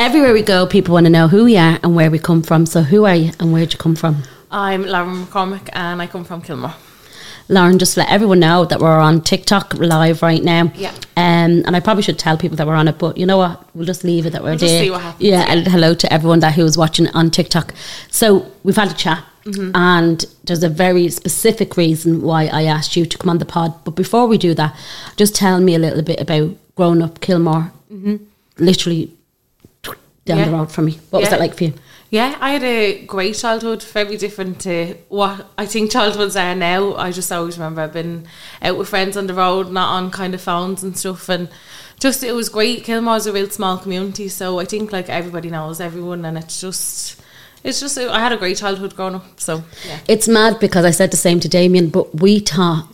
Everywhere we go, people want to know who we are and where we come from. So, who are you and where'd you come from? I'm Lauren McCormick and I come from Kilmore. Lauren, just let everyone know that we're on TikTok live right now. Yeah. Um, and I probably should tell people that we're on it, but you know what? We'll just leave it that we're We'll just there. see what happens, Yeah, yeah. and hello to everyone that who was watching on TikTok. So we've had a chat, Mm-hmm. and there's a very specific reason why I asked you to come on the pod. But before we do that, just tell me a little bit about growing up Kilmore, literally down the Mm-hmm. Road from me. What was that like for you? Yeah, I had a great childhood, very different to what I think childhoods are now. I just always remember I've been out with friends on the road, not on kind of phones and stuff, and just it was great. Kilmore's a real small community, so I think like everybody knows everyone, and it's just, it's just I had a great childhood growing up. So yeah, It's mad because I said the same to Damien, but we thought,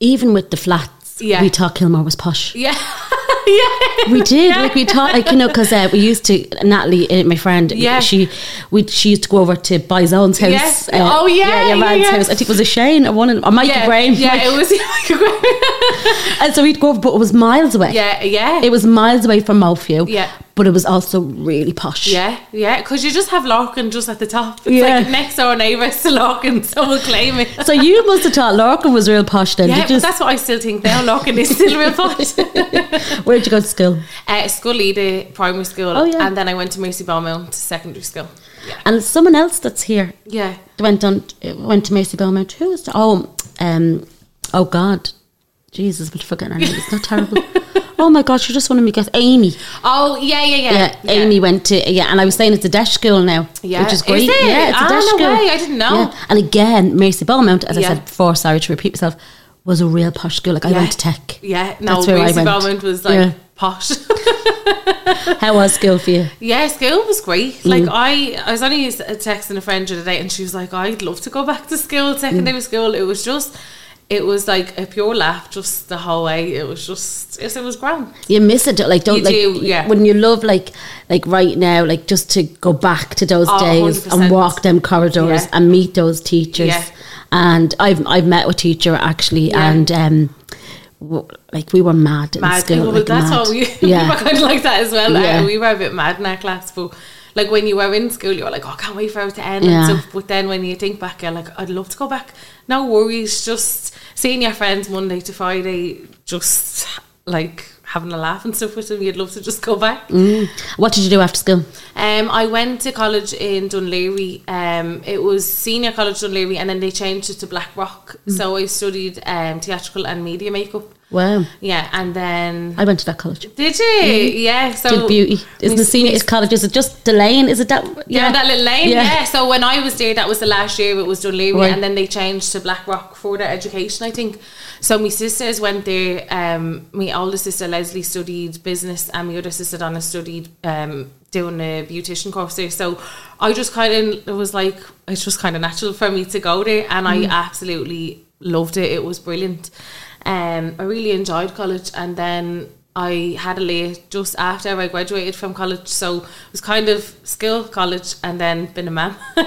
even with the flats, Yeah. we thought Kilmore was posh. yeah, yeah. We did, like we thought, like you know, because uh, we used to Natalie, uh, my friend, Yeah. she we she used to go over to Bizone's house. uh, Yeah. Oh, yeah, yeah, man's yeah. house. I think it was a Shane or one, or Mikey yeah, Graham. Yeah, it was Michael Graham. and so we'd go over, but it was miles away. yeah, yeah. it was miles away from Malview. Yeah. but it was also really posh. Yeah, yeah, because you just have Larkin just at the top. It's Yeah. like next door neighbours to Larkin, so we'll claim it. So you must have thought Larkin was real posh then. yeah, but that's what I still think now. Larkin is still real posh. Where'd you go to school? uh, Scully, primary school, Oh, yeah. and then I went to Mercy Beaumont secondary school. And someone else that's here Yeah, went on went to Mercy Beaumont. Who was the, oh um oh God, Jesus, I'm forgetting her name. It's not terrible. oh my God, she just wanted me to guess Amy. Oh yeah, yeah, yeah. Yeah, Amy went to yeah, and I was saying it's a DEIS school now, Yeah. which is Is great. it? Yeah, it's a Ah, DEIS no school. way, I didn't know. Yeah. And again, Mercy Beaumont, as I said before, sorry to repeat myself, was a real posh school. Like I Yeah. went to tech. Yeah, no, That's where I went. Was like Yeah. posh. How was school for you? Yeah, school was great. Mm. Like I, I was only texting a friend the other day, and she was like, "I'd love to go back to school, secondary Mm. school." It was just, it was like a pure laugh, just the whole way. It was just, it, it was grand. You miss it, like don't You like do, yeah. when you love like like right now, like just to go back to those Oh, days and 100%. walk them corridors Yeah. and meet those teachers. Yeah. And I've I've met a teacher actually, Yeah. and um, w- like we were mad in Mad. school. well, like that's mad. how we, yeah. we were kind of like that as well. Yeah. Uh, we were a bit mad in our class, but like when you were in school, you were like, "Oh, I can't wait for it to end." Yeah. And stuff. But then when you think back, you're like, "I'd love to go back." No worries, just seeing your friends Monday to Friday, just like having a laugh and stuff with them. You'd love to just go back. Mm. What did you do after school? Um, I went to college in Dún Laoghaire. Um, it was senior college Dún Laoghaire, and then they changed it to Blackrock. Mm. So I studied um, theatrical and media makeup. Wow, Yeah, and then I went to that college. did you? Yeah. So Did beauty? Isn't the senior we- is college? Is it just the lane? Is it that? Yeah, that little lane. Yeah. Yeah. So when I was there, that was the last year. It was Dún Laoghaire, Right. and then they changed to Blackrock for their education. I think. So my sisters went there. Um, my older sister Leslie studied business, and my other sister Donna studied um doing a beautician course there. So I just kind of it was like it's just kind of natural for me to go there, and I Mm. absolutely loved it. It was brilliant. Um, I really enjoyed college, and then I had a late just after I graduated from college, so it was kind of skill college, and then been a mum.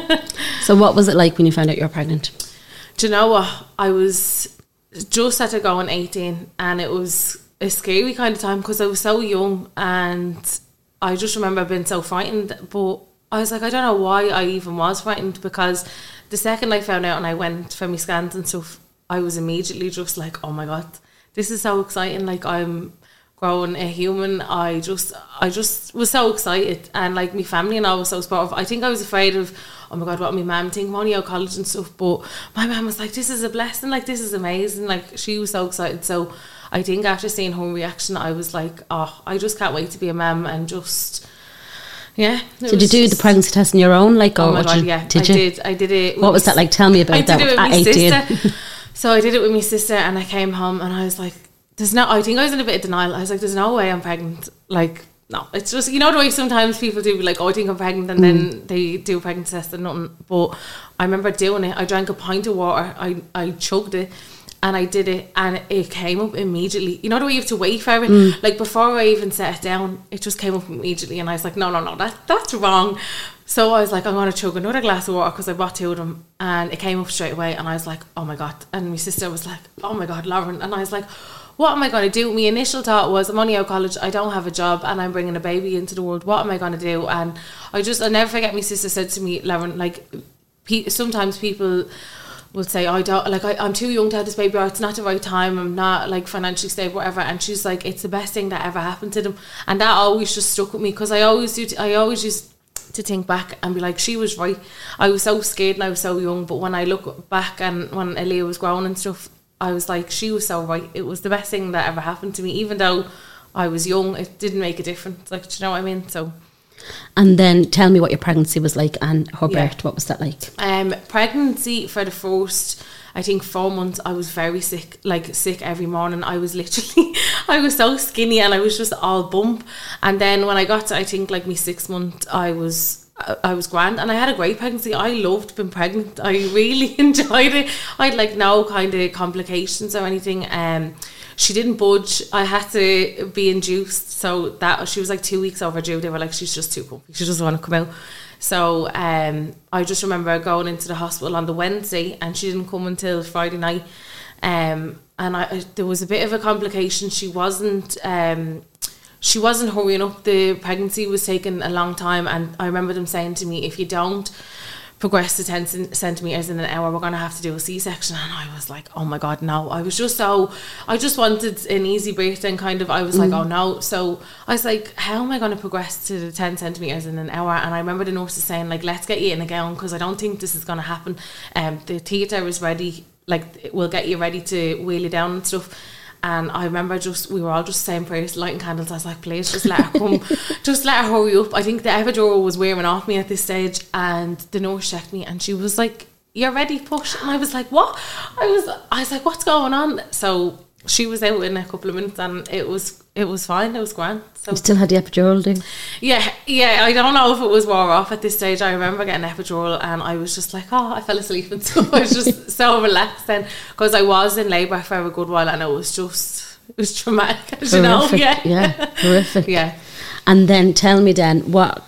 So what was it like when you found out you were pregnant? Do you know what? I was just at go on 18 and it was a scary kind of time because I was so young and I just remember being so frightened. But I was like, I don't know why I even was frightened because the second I found out and I went for my scans and stuff, I was immediately just like, oh my God, this is so exciting. Like, I'm. growing a human. I just I just was so excited and like my family and I was so supportive. I think I was afraid of oh my god what my mum think money out college and stuff but my mum was like this is a blessing like this is amazing like she was so excited so I think after seeing her reaction I was like oh I just can't wait to be a mum and just yeah Did you do the pregnancy test on your own? Like, oh or Oh my god, you, yeah, did I you? did. I did it. What was that like? Tell me about I that. did it with at my 18. sister. so I did it with my sister, and I came home, and I was like, "There's no." I think I was in a bit of denial. I was like, "There's no way I'm pregnant." Like, no, it's just you know the way sometimes people do be like, "Oh, I think I'm pregnant," and Mm. then they do a pregnancy test and nothing. But I remember doing it. I drank a pint of water. I I chugged it. And I did it, and it came up immediately. You know the way you have to wait for it. Mm. Like before I even set it down, it just came up immediately, and I was like, "No, no, no, that that's wrong." So I was like, I'm going to chug another glass of water because I bought two of them and it came up straight away. And I was like, oh my God. And my sister was like, oh my God, Lauren. And I was like, what am I going to do? My initial thought was, I'm only out of college, I don't have a job, and I'm bringing a baby into the world. What am I going to do? And I just, I'll never forget my sister said to me, Lauren, like, pe- sometimes people will say, I don't like I, I'm too young to have this baby or it's not the right time, I'm not like financially stable, whatever and she's like, It's the best thing that ever happened to them and that always just stuck with me because I always do I always used to think back and be like, She was right. I was so scared and I was so young, but when I look back and when Aaliyah was growing and stuff, I was like, She was so right. It was the best thing that ever happened to me, even though I was young, it didn't make a difference. Like, do you know what I mean? So And then tell me what your pregnancy was like and her Yeah. birth. What was that like? Um, pregnancy for the first, I think four months, I was very sick, like sick every morning. I was literally, I was so skinny and I was just all bump. And then when I got to, I think like me six month, I was. I- was grand and I had a great pregnancy. I loved being pregnant. I really enjoyed it. I had like no kind of complications or anything. Um, she didn't budge. I had to be induced, so that she was like two weeks overdue. They were like, she's just too comfy. She doesn't want to come out. So um, I just remember going into the hospital on the Wednesday, and she didn't come until Friday night. Um, and I, there was a bit of a complication. She wasn't. Um, she wasn't hurrying up. The pregnancy was taking a long time, and I remember them saying to me, "If you don't progress to ten centimeters in an hour, we're gonna have to do a C-section." And I was like, "Oh my god, no!" I was just so, I just wanted an easy birth, and kind of, I was like, "Oh no!" So I was like, "How am I gonna progress to the ten centimeters in an hour?" And I remember the nurses saying, "Like, let's get you in a gown because I don't think this is gonna happen." Um, the theatre is ready. Like, we'll get you ready to wheel you down and stuff. And I remember just we were all just saying prayers, lighting candles. I was like, please just let her come, just let her hurry up. I think the epidural was wearing off me at this stage, and the nurse checked me, and she was like, "You're ready, push." And I was like, "What?" I was, I was like, "What's going on?" So she was out in a couple of minutes, and it was, it was fine. It was grand. So You still had the epidural, do? yeah, yeah. I don't know if it was wore off at this stage. I remember getting epidural, and I was just like, oh, I fell asleep and stuff. I was just so relaxed then because I was in labour for a good while, and it was just it was traumatic. as You know, yeah, yeah, horrific. yeah. And then tell me then what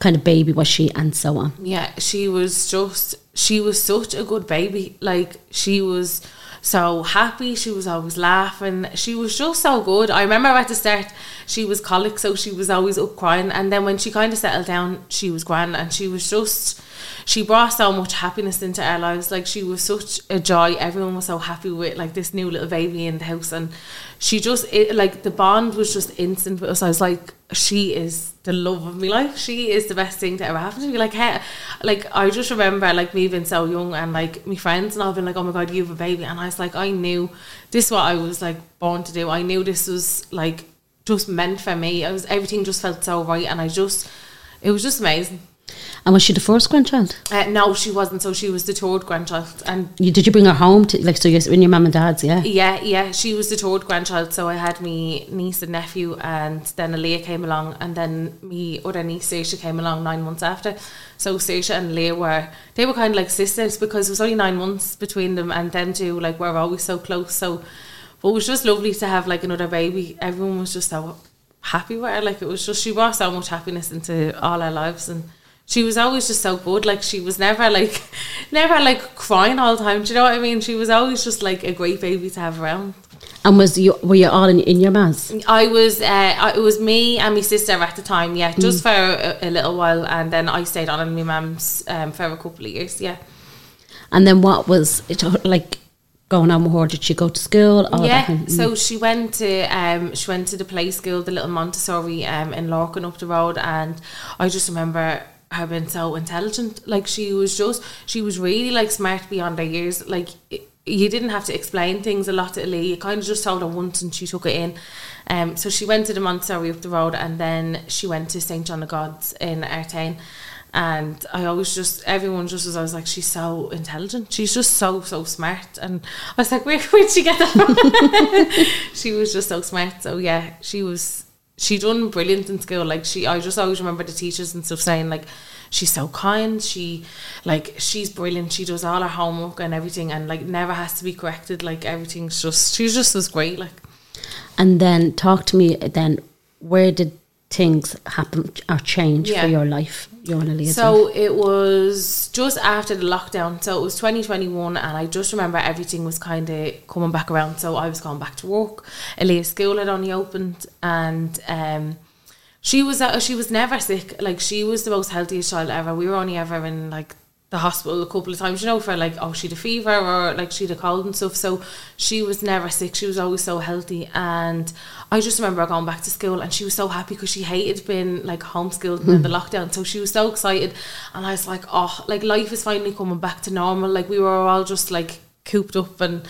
kind of baby was she and so on. Yeah, she was just she was such a good baby. Like she was so happy. She was always laughing. She was just so good. I remember at the start she was colic, so she was always up crying. And then when she kind of settled down, she was grand, and she was just she brought so much happiness into our lives. Like she was such a joy. Everyone was so happy with like this new little baby in the house, and she just it, like the bond was just instant with us. I was like, she is the love of my life. She is the best thing to ever happen to me. Like, hey, like I just remember like me being so young and like my friends and I've been like, oh my god, you have a baby, and I was like, I knew this is what I was like born to do. I knew this was like just meant for me. I was everything just felt so right, and I just it was just amazing. And was she the first grandchild? Uh, no, she wasn't. So she was the third grandchild, and You, did you bring her home to like so you're in your mum and dad's? Yeah. Yeah, yeah, she was the third grandchild. So I had me niece and nephew, and then Leah came along, and then me other niece Stacia came along nine months after. So Sasha and Leah were they were kind of like sisters because it was only nine months between them, and them two like were always so close. So, but it was just lovely to have like another baby. Everyone was just so happy with her. Like it was just she brought so much happiness into all our lives and. She was always just so good. Like she was never like, never like crying all the time. Do you know what I mean? She was always just like a great baby to have around. And was you were you all in, in your ma's? I was, uh, it was me and my sister at the time, yeah, just for a, a little while, and then I stayed on in my mum's um, for a couple of years, yeah. And then what was it like? going on with her? Did she go to school? Yeah, so she went to um she went to the play school, the little Montessori um in Lorcan up the road, and I just remember her been so intelligent. Like she was just she was really like smart beyond her years. Like it- you didn't have to explain things a lot to Lee. You kind of just told her once, and she took it in. Um, so she went to the Montessori up the road, and then she went to St John of God's in Artane. And I always just everyone just was I was like she's so intelligent she's just so so smart and I was like where where'd she get that she was just so smart so yeah she was she done brilliant in school like she I just always remember the teachers and stuff saying like she's so kind she like she's brilliant she does all her homework and everything and like never has to be corrected like everything's just she's just as great like. And then talk to me then, where did things happen or change Yeah. for your life, Aaliyah's life? So it was just after the lockdown. So it was 2021, and I just remember everything was kind of coming back around. So I was going back to work. Aaliyah's school had only opened, and um, she was uh, she was never sick. Like she was the most healthiest child ever. We were only ever in like the hospital a couple of times, you know, for like oh she'd a fever or like she'd a cold and stuff. So she was never sick. She was always so healthy, and I just remember going back to school, and she was so happy because she hated being like homeschooled in the lockdown. So she was so excited, and I was like, oh, like life is finally coming back to normal. Like we were all just like cooped up and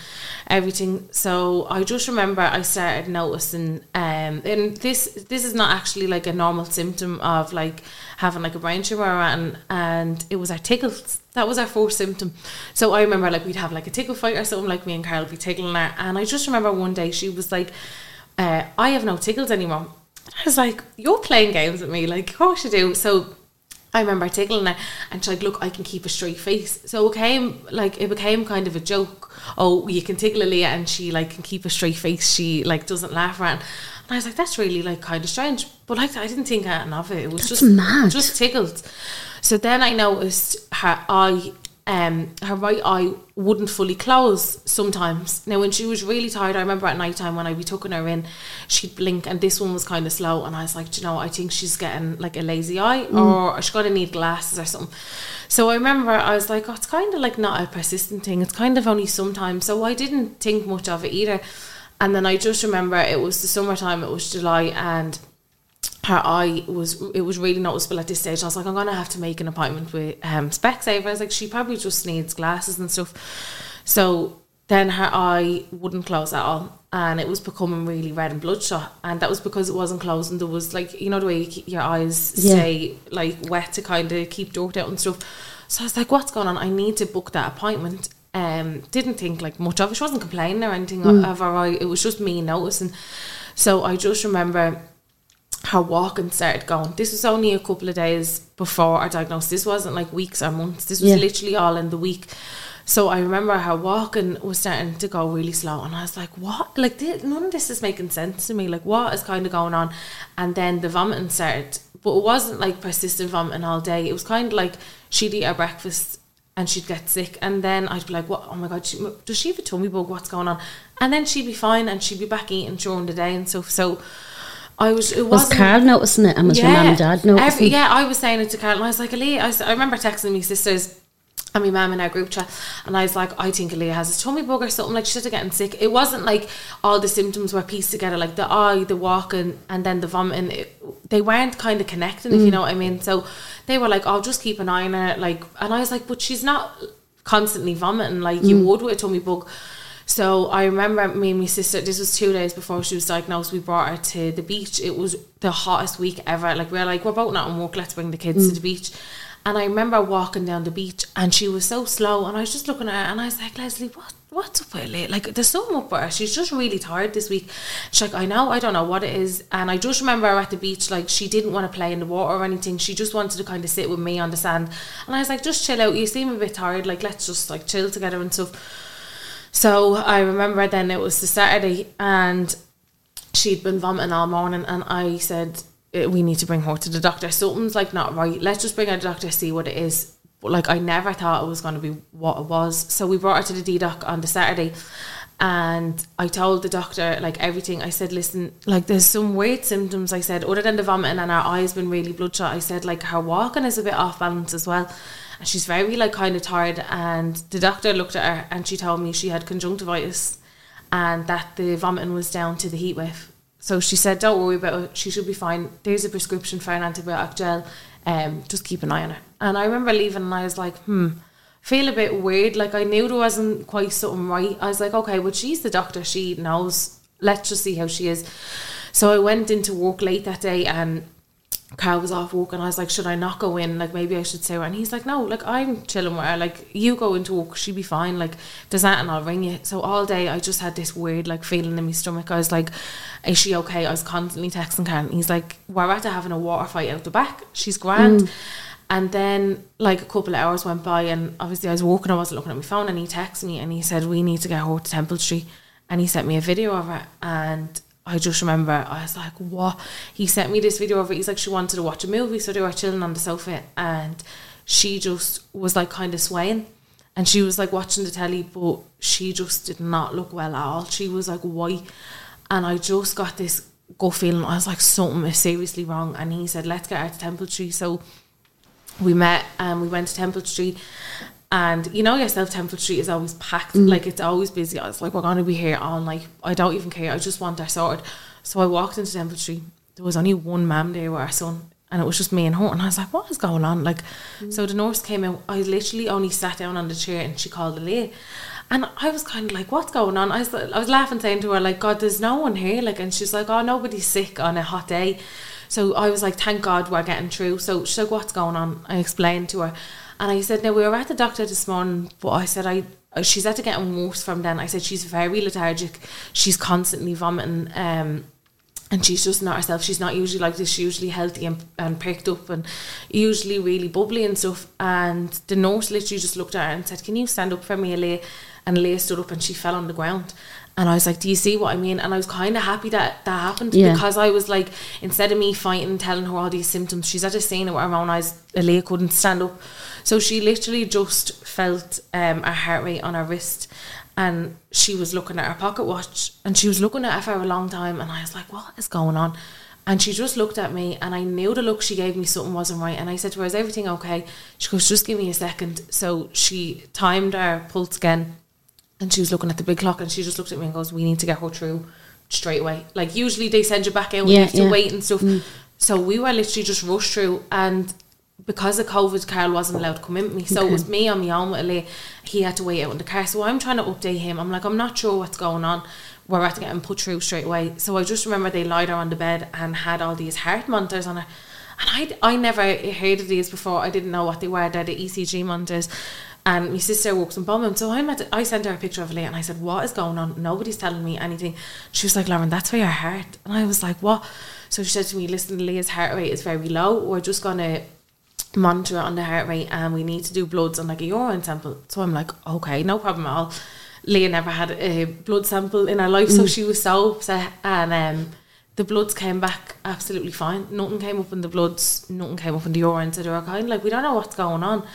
everything. So I just remember I started noticing, um, and this this is not actually like a normal symptom of like having like a brain tumor, and and it was our tickles. That was our first symptom. So I remember like we'd have like a tickle fight or something. Like me and Carol would be tickling her, and I just remember one day she was like, uh, "I have no tickles anymore." I was like, "You're playing games with me, like of course you do." So I remember tickling her and she's like, look, I can keep a straight face. So it became like it became kind of a joke. Oh, you can tickle Leah and she like can keep a straight face. She like doesn't laugh around. And I was like, that's really like kind of strange. But like I didn't think anything of it. It was just mad. just tickled. So then I noticed her eye um her right eye wouldn't fully close sometimes. Now when she was really tired, I remember at night time when I'd be tucking her in, she'd blink and this one was kind of slow and I was like, "Do you know, I think she's getting like a lazy eye or she's gonna need glasses or something. So I remember I was like, oh, it's kind of like not a persistent thing. It's kind of only sometimes. So I didn't think much of it either. And then I just remember it was the summertime, it was July and her eye was it was really noticeable at this stage. I was like, I'm gonna have to make an appointment with um Specsavers. I was like, she probably just needs glasses and stuff. So then her eye wouldn't close at all, and it was becoming really red and bloodshot. And that was because it wasn't closing. There was like you know the way you keep your eyes Yeah. stay like wet to kind of keep dirt out and stuff. So I was like, what's going on? I need to book that appointment. Um, didn't think like much of it. She wasn't complaining or anything of her. It was just me noticing. So I just remember her walking started going. This was only a couple of days before our diagnosis. This wasn't like weeks or months. This was Yeah. literally all in the week. So I remember her walking was starting to go really slow, and I was like, "What? Like thi- none of this is making sense to me. Like what is kind of going on?" And then the vomiting started, but it wasn't like persistent vomiting all day. It was kind of like she'd eat her breakfast and she'd get sick, and then I'd be like, "What? Oh my god, she, does she have a tummy bug? What's going on?" And then she'd be fine, and she'd be back eating during the day and stuff. So I was. It was. Carl noticing it and was your mum and dad noticing Every, yeah, I was saying it to Carol, and I was like, Aaliyah, I, was, I remember texting me sisters and my mum in our group chat, and I was like, I think Aaliyah has a tummy bug or something. Like she's getting sick. It wasn't like all the symptoms were pieced together, like the eye, the walking, and then the vomiting. It, they weren't kind of connecting, if you know what I mean. So they were like, "I'll just keep an eye on her." Like, and I was like, "But she's not constantly vomiting like you mm. would with a tummy bug." So I remember me and my sister. This was two days before she was diagnosed. We brought her to the beach. It was the hottest week ever. Like we are like, we're both not on work. Let's bring the kids to mm. the beach. And I remember walking down the beach, and she was so slow. And I was just looking at her, and I was like, Leslie, what? What's up with her? Like, there's something up with her. She's just really tired this week. She's like, I know, I don't know what it is. And I just remember her at the beach, like, she didn't want to play in the water or anything. She just wanted to kind of sit with me on the sand. And I was like, just chill out. You seem a bit tired. Like, let's just, like, chill together and stuff. So I remember then it was the Saturday and she'd been vomiting all morning and I said "Eh, Uh, we need to bring her to the doctor. Something's like not right. Let's just bring her to the doctor see what it is. But like I never thought it was going to be what it was. So we brought her to the D doc on the Saturday And I told the doctor like everything. I said, listen, like there's some weird symptoms. I said, other than the vomiting and her eyes been really bloodshot. I said like her walking is a bit off balance as well, and she's very like kind of tired. And the doctor looked at her and she told me she had conjunctivitis, and that the vomiting was down to the heat wave. So she said, don't worry about it. She should be fine. There's a prescription for an antibiotic gel. Um, just keep an eye on her. And I remember leaving and I was like, hmm feel a bit weird. Like I knew there wasn't quite something right. I was like, okay, well she's the doctor. She knows. Let's just see how she is. So I went into work late that day and Carl was off work and I was like, should I not go in? Like maybe I should say her. And he's like, no, like I'm chilling her. Like you go into work, she'll be fine. Like there's that and I'll ring you. So all day I just had this weird like feeling in my stomach. I was like, is she okay? I was constantly texting Carl and he's like, we're at having a water fight out the back. She's grand. Mm. And then, like a couple of hours went by, and obviously I was walking, I wasn't looking at my phone, and he texted me and he said, We need to get her to Temple Street. And he sent me a video of it. And I just remember, I was like, What? He sent me this video of it. He's like, She wanted to watch a movie, so they were chilling on the sofa, and she just was like kind of swaying. And she was like watching the telly, but she just did not look well at all. She was like white. And I just got this gut feeling. I was like, something is seriously wrong. And he said, let's get her to Temple Street. So we met and we went to Temple Street. And you know yourself, Temple Street is always packed. Mm. Like it's always busy. I was like, we're going to be here all night. I don't even care. I just want our sorted. So I walked into Temple Street. There was only one mum there with our son. And it was just me and her. And I was like, what is going on? Like, mm. so the nurse came in. I literally only sat down on the chair and she called the lady. And I was kind of like, what's going on? I was, I was laughing, saying to her, like, God, there's no one here. Like, and she's like, oh, nobody's sick on a hot day. So I was like, thank God we're getting through. So she's like, what's going on? I explained to her. And I said, no, we were at the doctor this morning, but I said, I she's had to getting worse from then. I said, she's very lethargic. She's constantly vomiting. Um, and she's just not herself. She's not usually like this. She's usually healthy and, and perked up and usually really bubbly and stuff. And the nurse literally just looked at her and said, Can you stand up for me, Leah? And Leah stood up and she fell on the ground. And I was like, Do you see what I mean? And I was kind of happy that that happened yeah. because I was like, instead of me fighting, telling her all these symptoms, she's at a scene where her own eyes, Leah couldn't stand up. So she literally just felt um, her heart rate on her wrist and she was looking at her pocket watch and she was looking at it for a long time. And I was like, What is going on? And she just looked at me and I knew the look she gave me something wasn't right. And I said to her, Is everything okay? She goes, Just give me a second. So she timed her pulse again and she was looking at the big clock and she just looked at me and goes, We need to get her through straight away. Like usually they send you back out yeah, you have to yeah. wait and stuff. Mm. So we were literally just rushed through and because of COVID, Carl wasn't allowed to come in with me. So okay. it was me on my own with Ali. He had to wait out in the car. So I'm trying to update him. I'm like, I'm not sure what's going on. We're at to get him put through straight away. So I just remember they lied her on the bed and had all these heart monitors on her. And I, I never heard of these before. I didn't know what they were. They're the ECG monitors and my sister works in Beaumont. So I met, I sent her a picture of Leah and I said, What is going on? Nobody's telling me anything. She was like, Lauren, that's for your heart. And I was like, What? So she said to me, Listen, Leah's heart rate is very low. We're just going to monitor it on the heart rate and we need to do bloods on like a urine sample. So I'm like, Okay, no problem at all. Leah never had a blood sample in her life, mm. so she was so upset. And um, the bloods came back absolutely fine. Nothing came up in the bloods, nothing came up in the urine. So they were kind of like, We don't know what's going on.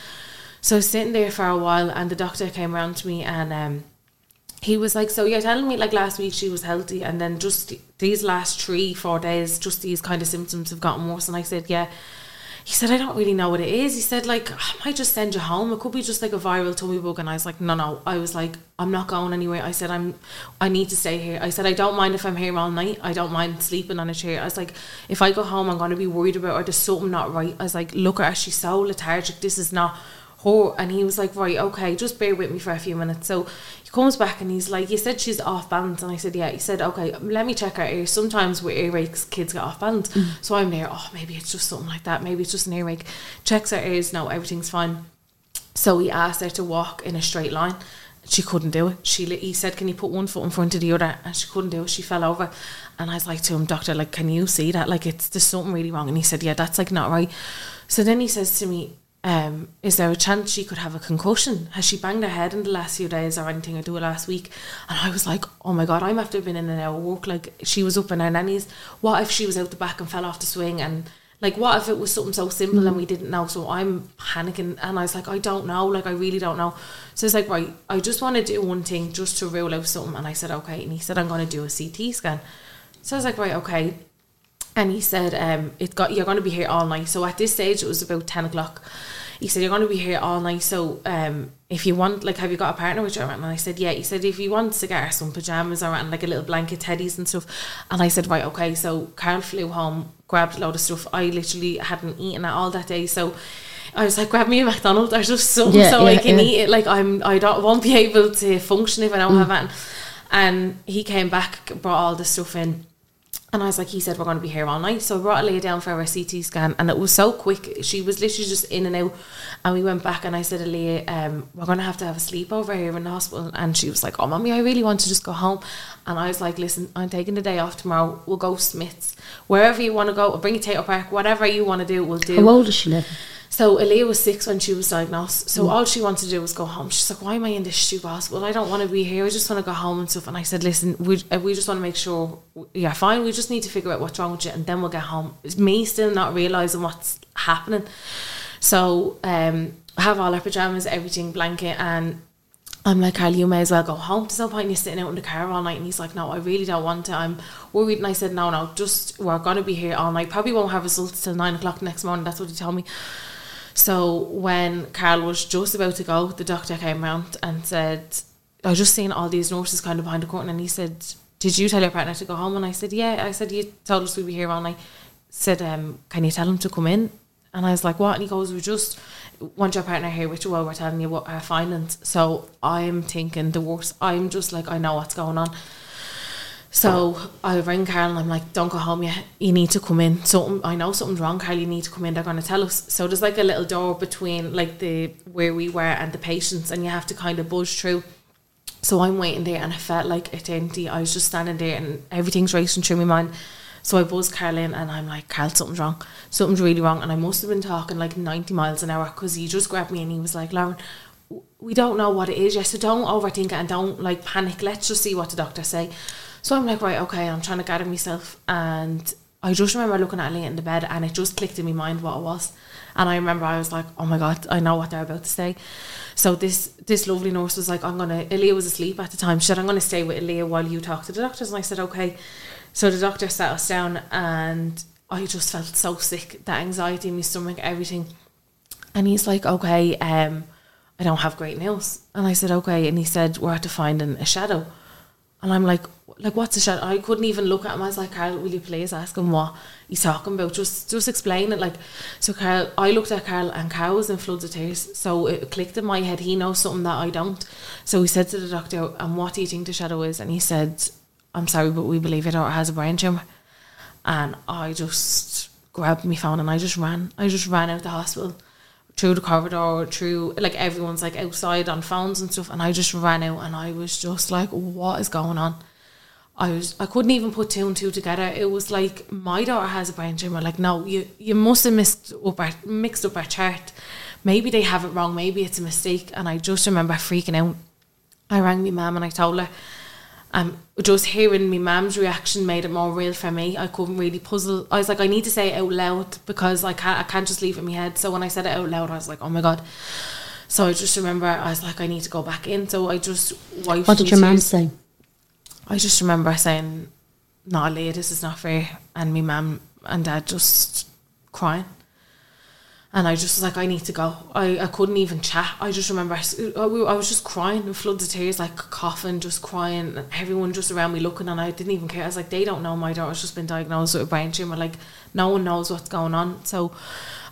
So I was sitting there for a while, and the doctor came around to me, and um, he was like, "So you're telling me like last week she was healthy, and then just these last three, four days, just these kind of symptoms have gotten worse." And I said, "Yeah." He said, "I don't really know what it is." He said, "Like I might just send you home. It could be just like a viral tummy bug." And I was like, "No, no." I was like, "I'm not going anywhere." I said, "I'm, I need to stay here." I said, "I don't mind if I'm here all night. I don't mind sleeping on a chair." I was like, "If I go home, I'm going to be worried about her. There's something not right." I was like, "Look at her. She's so lethargic. This is not." her and he was like right okay just bear with me for a few minutes so he comes back and he's like you said she's off balance and I said yeah he said okay let me check her ear sometimes with earaches kids get off balance mm. so I'm there oh maybe it's just something like that maybe it's just an earache checks her ears no everything's fine so he asked her to walk in a straight line she couldn't do it. She he said, "Can you put one foot in front of the other?" And she couldn't do it. She fell over, and I was like to him, "Doctor, like, can you see that? Like, it's there's something really wrong." And he said, "Yeah, that's like not right." So then he says to me, um, is there a chance she could have a concussion? Has she banged her head in the last few days or anything I do it last week? And I was like, oh my God, I'm after been in an hour walk. Like she was up in her nannies. What if she was out the back and fell off the swing and Like, what if it was something so simple and we didn't know? So I'm panicking, and I was like, I don't know. Like, I really don't know. So it's like, right, I just want to do one thing just to rule out something. And I said, okay. And he said, I'm going to do a CT scan. So I was like, right, okay. And he said, um, it got you're going to be here all night. So at this stage, it was about ten o'clock. He said, you're going to be here all night. So um, if you want, like, have you got a partner with you? And I said, yeah. He said, if you want to get her some pajamas or and like a little blanket, teddies and stuff. And I said, right, okay. So Carl flew home, grabbed a load of stuff. I literally hadn't eaten it all that day. So I was like, grab me a McDonald's or just something Yeah, so I can yeah. eat it. Like I'm, I don't won't be able to function if I Mm. don't have that. And he came back, brought all the stuff in. And I was like, he said, we're going to be here all night. So I brought Leah down for our CT scan. And it was so quick. She was literally just in and out. And we went back and I said Leah, um, we're going to have to have a sleepover here in the hospital. And she was like, oh, mommy, I really want to just go home. And I was like, listen, I'm taking the day off tomorrow. We'll go Smyths. Wherever you want to go, bring to Tayto Park, whatever you want to do, we'll do. How old is she, Liv? So Aaliyah was six when she was diagnosed. So Mm. all she wanted to do was go home. She's like, "Why am I in this stupid hospital? I don't want to be here. I just want to go home and stuff." And I said, "Listen, we uh, we just want to make sure you're fine. We just need to figure out what's wrong with you, and then we'll get home." It's me still not realizing what's happening. So um, I have all our pajamas, everything, blanket, and I'm like, Carl, you may as well go home. There's no point in you sitting out in the car all night. And he's like, no, I really don't want to. I'm worried. And I said, no, no, just, we're going to be here all night. Probably won't have results till nine o'clock next morning. That's what he told me. So when Carl was just about to go, the doctor came round and said, I was just seeing all these nurses kind of behind the curtain. And he said, did you tell your partner to go home? And I said, yeah. I said, you told us we'd be here all night. Said, um, can you tell him to come in? And I was like, what? And he goes, we just want your partner here with you while we're telling you what our findings. So I'm thinking the worst. I'm just like, I know what's going on. So I ring Carl and I'm like, don't go home yet. You need to come in. Something I know something's wrong, Carl. You need to come in. They're going to tell us. So there's like a little door between like the where we were and the patients, and you have to kind of buzz through. So I'm waiting there, and I felt like eternity. I was just standing there, and everything's racing through my mind. So I buzz Carl in, and I'm like, Carl, something's wrong. Something's really wrong. And I must have been talking like 90 miles an hour because he just grabbed me and he was like, Lauren, we don't know what it is yet, so don't overthink it and don't like panic. Let's just see what the doctor say. So I'm like, right, okay. I'm trying to gather myself, and I just remember looking at Leah in the bed, and it just clicked in my mind what it was. And I remember I was like, oh my god, I know what they're about to say. So this this lovely nurse was like, I'm gonna. Leah was asleep at the time. She said, I'm gonna stay with Leah while you talk to the doctors. And I said, okay. So the doctor sat us down, and I just felt so sick. That anxiety in my stomach, everything. And he's like, okay, um, I don't have great news. And I said, okay. And he said, we're at to finding a shadow. And I'm like, like what's a shadow? I couldn't even look at him. I was like, Carl, will you please ask him what he's talking about? Just just explain it. Like, so Carl, I looked at Carl and Carl was in floods of tears. So it clicked in my head. He knows something that I don't. So he said to the doctor, and what do you think the shadow is? And he said, I'm sorry, but we believe your daughter has a brain tumor. And I just grabbed my phone and I just ran. I just ran out the hospital through the corridor, through like everyone's like outside on phones and stuff, and I just ran out and I was just like, what is going on? I was I couldn't even put two and two together. It was like my daughter has a brain tumor. Like no, you you must have mixed up our mixed up our chart. Maybe they have it wrong. Maybe it's a mistake. And I just remember freaking out. I rang my mum and I told her. Um, just hearing my mum's reaction made it more real for me. I couldn't really puzzle. I was like, I need to say it out loud because I can't. I can't just leave it in my head. So when I said it out loud, I was like, oh my god. So I just remember I was like, I need to go back in. So I just wiped. What did your mum say? I just remember saying, "No, Leah, this is not fair," and me mum and dad just crying. And I just was like, I need to go. I, I couldn't even chat. I just remember I, I was just crying in floods of tears, like coughing, just crying. And everyone just around me looking, and I didn't even care. I was like, they don't know my daughter's just been diagnosed with a brain tumor. Like, no one knows what's going on. So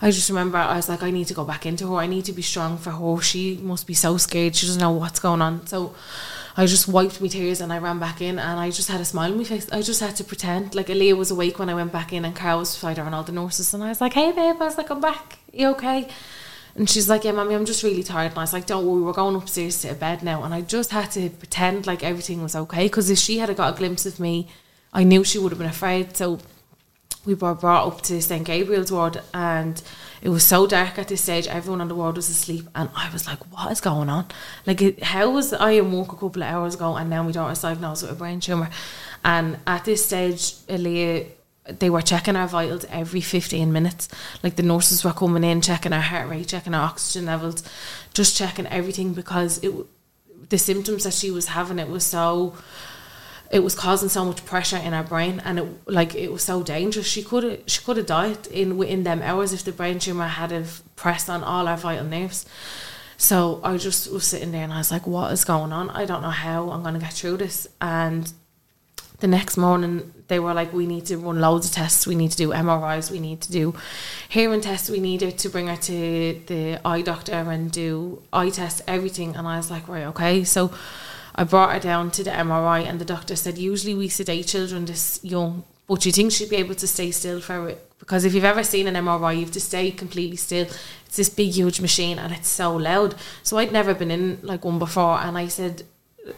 I just remember I was like, I need to go back into her. I need to be strong for her. She must be so scared. She doesn't know what's going on. So I just wiped my tears and I ran back in and I just had a smile on my face. I just had to pretend like Aaliyah was awake when I went back in and Carl was beside her and all the nurses and I was like, Hey babe, I was like, I'm back. You okay? And she's like, Yeah, mommy, I'm just really tired. And I was like, Don't worry, we're going upstairs to bed now. And I just had to pretend like everything was okay because if she had got a glimpse of me, I knew she would have been afraid. So we were brought up to St Gabriel's ward and it was so dark at this stage everyone on the ward was asleep and I was like what is going on like how was I in work a couple of hours ago and now my daughter's diagnosed with a brain tumour and at this stage Aaliyah they were checking our vitals every 15 minutes. Like the nurses were coming in, checking our heart rate, checking our oxygen levels, just checking everything because it the symptoms that she was having it was so it was causing so much pressure in her brain and it like it was so dangerous. She could have she could have died in within them hours if the brain tumor had have pressed on all our vital nerves. So I just was sitting there and I was like what is going on? I don't know how I'm going to get through this. And the next morning they were like we need to run loads of tests. We need to do MRIs we need to do hearing tests. We needed to bring her to the eye doctor and do eye tests everything. And I was like right okay. So I brought her down to the MRI and the doctor said usually we sedate children this young but you think she'd be able to stay still for it? Because if you've ever seen an MRI you have to stay completely still. It's this big huge machine and it's so loud. So I'd never been in like one before and I said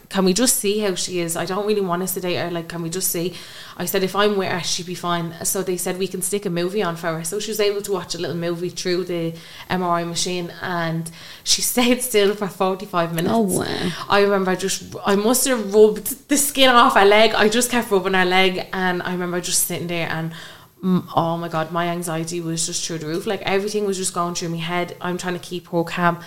can we just see how she is? I don't really want to sedate her. Like, can we just see? I said, if I'm with her, she'd be fine. So they said we can stick a movie on for her. So she was able to watch a little movie through the MRI machine and she stayed still for 45 minutes. Oh, wow. I remember I just, I must have rubbed the skin off her leg. I just kept rubbing her leg and I remember just sitting there and mm, oh my God, my anxiety was just through the roof. Like, everything was just going through my head. I'm trying to keep her calm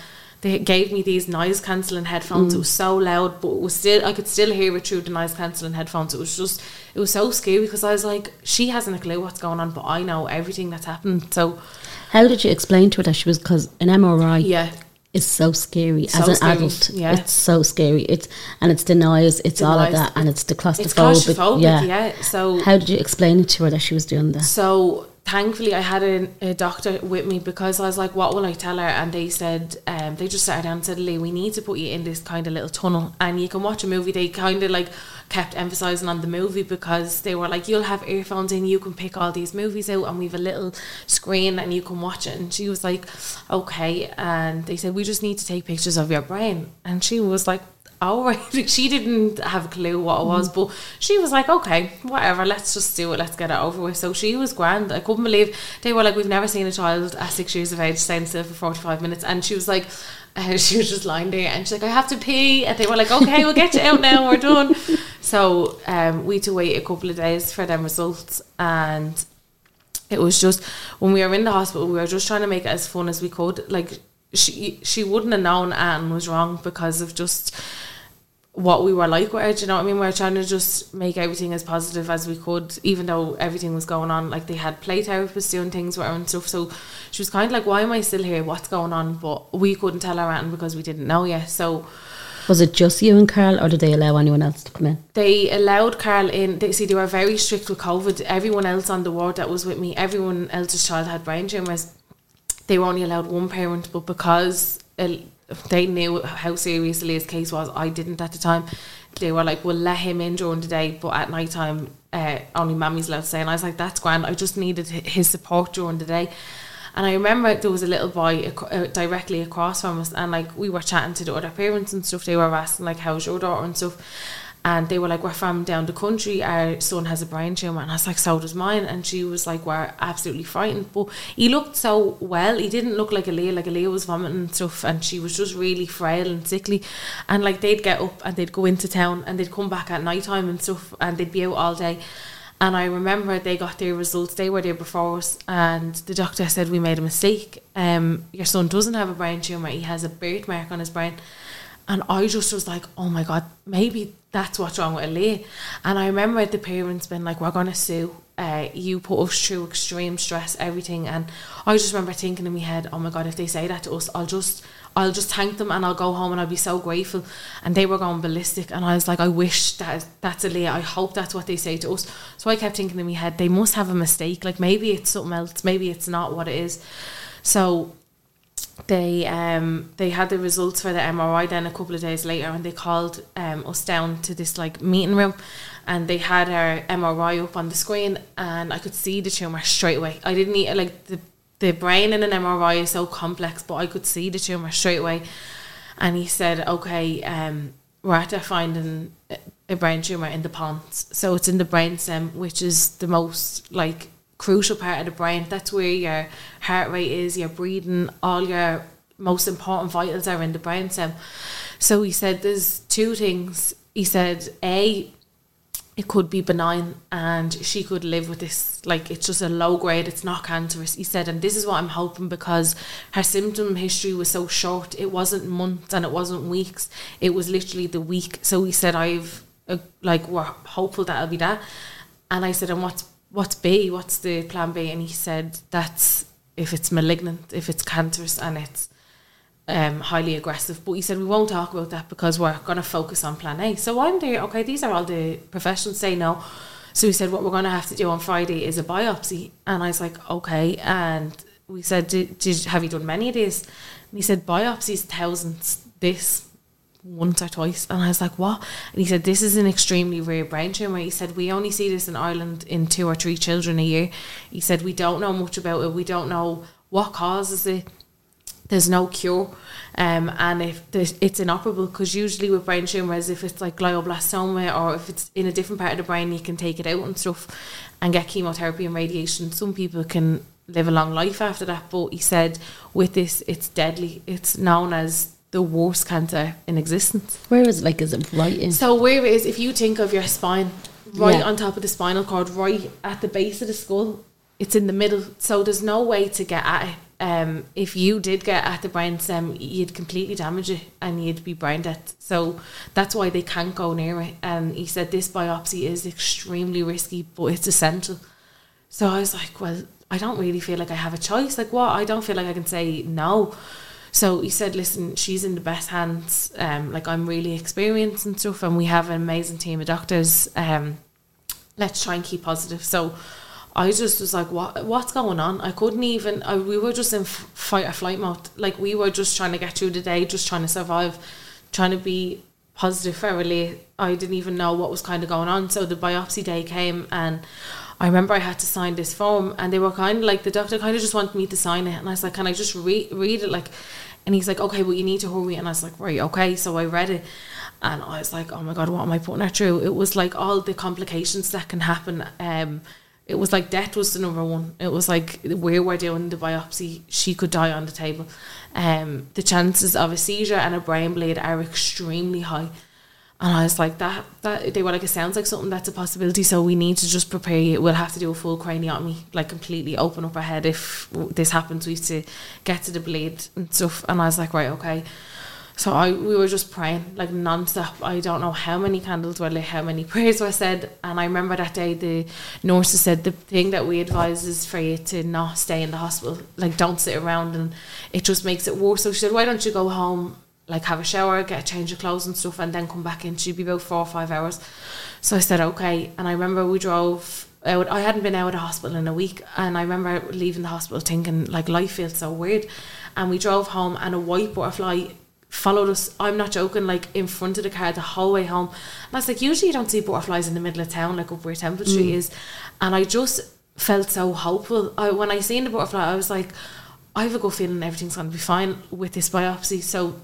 they gave me these noise cancelling headphones. Mm. It was so loud, but it was still I could still hear it through the noise cancelling headphones. It was just it was so scary because I was like, she hasn't a clue what's going on, but I know everything that's happened. So, how did you explain to her that she was because an MRI? Yeah, is so scary so as an scary, adult. yeah. It's so scary. It's and it's the noise, it's all of that, and it's the claustrophobic. it's claustrophobic. yeah. Yeah. So How did you explain it to her that she was doing that? So thankfully, I had a, a doctor with me because I was like, "What will I tell her?" And they said, um, they just sat down and said, "Lee, we need to put you in this kind of little tunnel, and you can watch a movie." They kind of like kept emphasizing on the movie because they were like, "You'll have earphones in, you can pick all these movies out, and we've a little screen, and you can watch it." And she was like, "Okay," and they said, "We just need to take pictures of your brain," and she was like. Oh, right. she didn't have a clue what it was, but she was like, okay, whatever, let's just do it, let's get it over with. So she was grand. I couldn't believe they were like, we've never seen a child at six years of age stand still for 45 minutes. And she was like, uh, she was just lying there and she's like, I have to pee. And they were like, okay, we'll get you out now, we're done. So um, we had to wait a couple of days for them results. And it was just, when we were in the hospital, we were just trying to make it as fun as we could. Like, she she wouldn't have known Anne was wrong because of just what we were like with her. Do you know what I mean? We were trying to just make everything as positive as we could, even though everything was going on. Like they had play therapists doing things with her and stuff. So she was kind of like, "Why am I still here? What's going on?" But we couldn't tell her anything because we didn't know yet. So Was it just you and Carl, or did they allow anyone else to come in? they allowed Carl in. They see they were very strict with COVID. Everyone else on the ward that was with me, everyone else's child had brain tumors. They were only allowed one parent, but because uh, they knew how serious Leah's case was, I didn't at the time. They were like, "We'll let him in during the day, but at night time, uh, only Mammy's allowed to stay." And I was like, "That's grand. I just needed his support during the day." And I remember there was a little boy uh, directly across from us, and like we were chatting to the other parents and stuff. They were asking like, "How's your daughter?" and stuff. And they were like, We're from down the country, our son has a brain tumour. And I was like, So does mine. And she was like, We're absolutely frightened. But he looked so well. He didn't look like Aaliyah. Like Aaliyah was vomiting and stuff. And she was just really frail and sickly. And like they'd get up and they'd go into town and they'd come back at night time and stuff. And they'd be out all day. And I remember they got their results. They were there before us, and the doctor said we made a mistake. Um, your son doesn't have a brain tumor. He has a birthmark on his brain. And I just was like, oh my God, maybe that's what's wrong with Aaliyah. And I remember the parents being like, we're going to sue. Uh, you put us through extreme stress, everything. And I just remember thinking in my head, oh my God, if they say that to us, I'll just, I'll just thank them and I'll go home and I'll be so grateful. And they were going ballistic. And I was like, I wish that that's Aaliyah. I hope that's what they say to us. So I kept thinking in my head, they must have a mistake. Like maybe it's something else. Maybe it's not what it is. So they um they had the results for the MRI then a couple of days later and they called um us down to this like meeting room and they had our MRI up on the screen and I could see the tumor straight away. I didn't need like the the brain in an MRI is so complex but I could see the tumor straight away and he said okay um we're after finding a- a brain tumor in the pons so it's in the brain stem which is the most like crucial part of the brain. That's where your heart rate is, your breathing, all your most important vitals are in the brain stem. So he said there's two things. He said, A, it could be benign and she could live with this like it's just a low grade it's not cancerous he said and this is what i'm hoping because her symptom history was so short it wasn't months and it wasn't weeks it was literally the week so he said i've uh, like we're hopeful that'll be that and i said and what's what's b what's the plan b and he said that's if it's malignant if it's cancerous and it's um, highly aggressive. But he said we won't talk about that because we're going to focus on plan A. So I'm there. Okay, these are all the professionals say no. So he said what we're going to have to do on Friday is a biopsy, and I was like, okay. And we said, did, did have you done many of these? And he said biopsies thousands. This once or twice, and I was like, what? And he said this is an extremely rare brain tumor. He said we only see this in Ireland in two or three children a year. He said we don't know much about it. We don't know what causes it there's no cure um, and if it's inoperable because usually with brain tumours if it's like glioblastoma or if it's in a different part of the brain you can take it out and stuff and get chemotherapy and radiation some people can live a long life after that but he said with this it's deadly it's known as the worst cancer in existence where is it like is it right in so where it is if you think of your spine right yeah. on top of the spinal cord right at the base of the skull it's in the middle so there's no way to get at it um, if you did get at the brain stem, you'd completely damage it and you'd be brain dead. So that's why they can't go near it. And he said this biopsy is extremely risky, but it's essential. So I was like, well, I don't really feel like I have a choice. Like, what? I don't feel like I can say no. So he said, listen, she's in the best hands. Um, like, I'm really experienced and stuff, and we have an amazing team of doctors. Um, let's try and keep positive. So I just was like, what what's going on? I couldn't even. I, we were just in f- fight or flight mode. Like we were just trying to get through the day, just trying to survive, trying to be positive fairly. I didn't even know what was kind of going on. So the biopsy day came, and I remember I had to sign this form, and they were kind of like the doctor kind of just wanted me to sign it, and I was like, can I just read read it like? And he's like, okay, well you need to hurry, and I was like, right, okay. So I read it, and I was like, oh my god, what am I putting her through? It was like all the complications that can happen. Um, it was like death was the number one. It was like where we're doing the biopsy, she could die on the table. Um, the chances of a seizure and a brain bleed are extremely high. And I was like, that, that, they were like, it sounds like something that's a possibility. So we need to just prepare you. We'll have to do a full craniotomy, like completely open up our head if this happens. We have to get to the bleed and stuff. And I was like, right, okay. So I we were just praying like non-stop. I don't know how many candles were lit, how many prayers were said. And I remember that day the nurses said the thing that we advise is for you to not stay in the hospital. Like don't sit around and it just makes it worse. So she said, Why don't you go home, like have a shower, get a change of clothes and stuff and then come back in. She'd be about four or five hours. So I said, Okay. And I remember we drove out I hadn't been out of the hospital in a week and I remember leaving the hospital thinking like life feels so weird. And we drove home and a white butterfly followed us, I'm not joking, like in front of the car the whole way home. And I was like, usually you don't see butterflies in the middle of town, like up where Temple Street mm. is. And I just felt so hopeful. I, when I seen the butterfly, I was like, I have a good feeling everything's going to be fine with this biopsy. So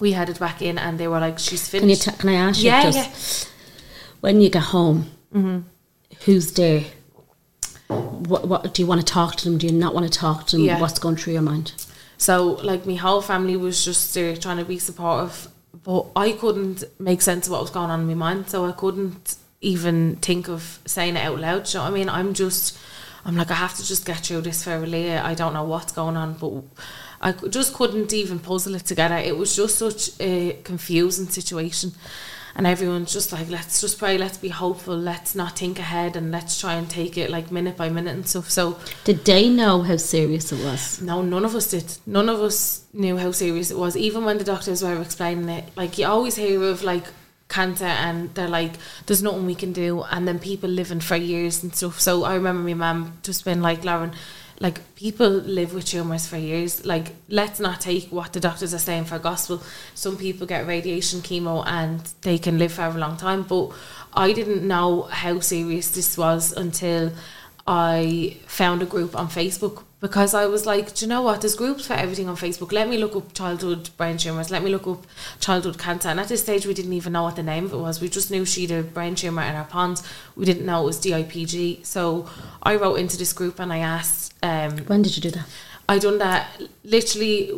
we headed back in and they were like, she's finished. Can, you t- can I ask you yeah, just, yeah. when you get home, mm-hmm. who's there? What, what do you want to talk to them? Do you not want to talk to them? Yeah. What's going through your mind? So like my whole family was just there trying to be supportive, but I couldn't make sense of what was going on in my mind. So I couldn't even think of saying it out loud. So I mean, I'm just, I'm like, I have to just get through this Leah. I don't know what's going on, but I just couldn't even puzzle it together. It was just such a confusing situation. And everyone's just like let's just pray. Let's be hopeful. Let's not think ahead and let's try and take it like minute by minute and stuff. So did they know how serious it was? No none of us did. None of us knew how serious it was. Even when the doctors were explaining it like you always hear of like cancer and they're like there's nothing we can do. And then people living for years and stuff. So I remember my mum just being like Lauren like people live with tumors for years. Like let's not take what the doctors are saying for gospel. Some people get radiation chemo and they can live for a long time but i didn't know how serious this was until i found a group on facebook because I was like, do you know what? There's groups for everything on Facebook. Let me look up childhood brain tumours. Let me look up childhood cancer. And at this stage, we didn't even know what the name of it was. We just knew she had a brain tumour in her pons. We didn't know it was DIPG. So I wrote into this group and I asked. Um, when did you do that? I done that literally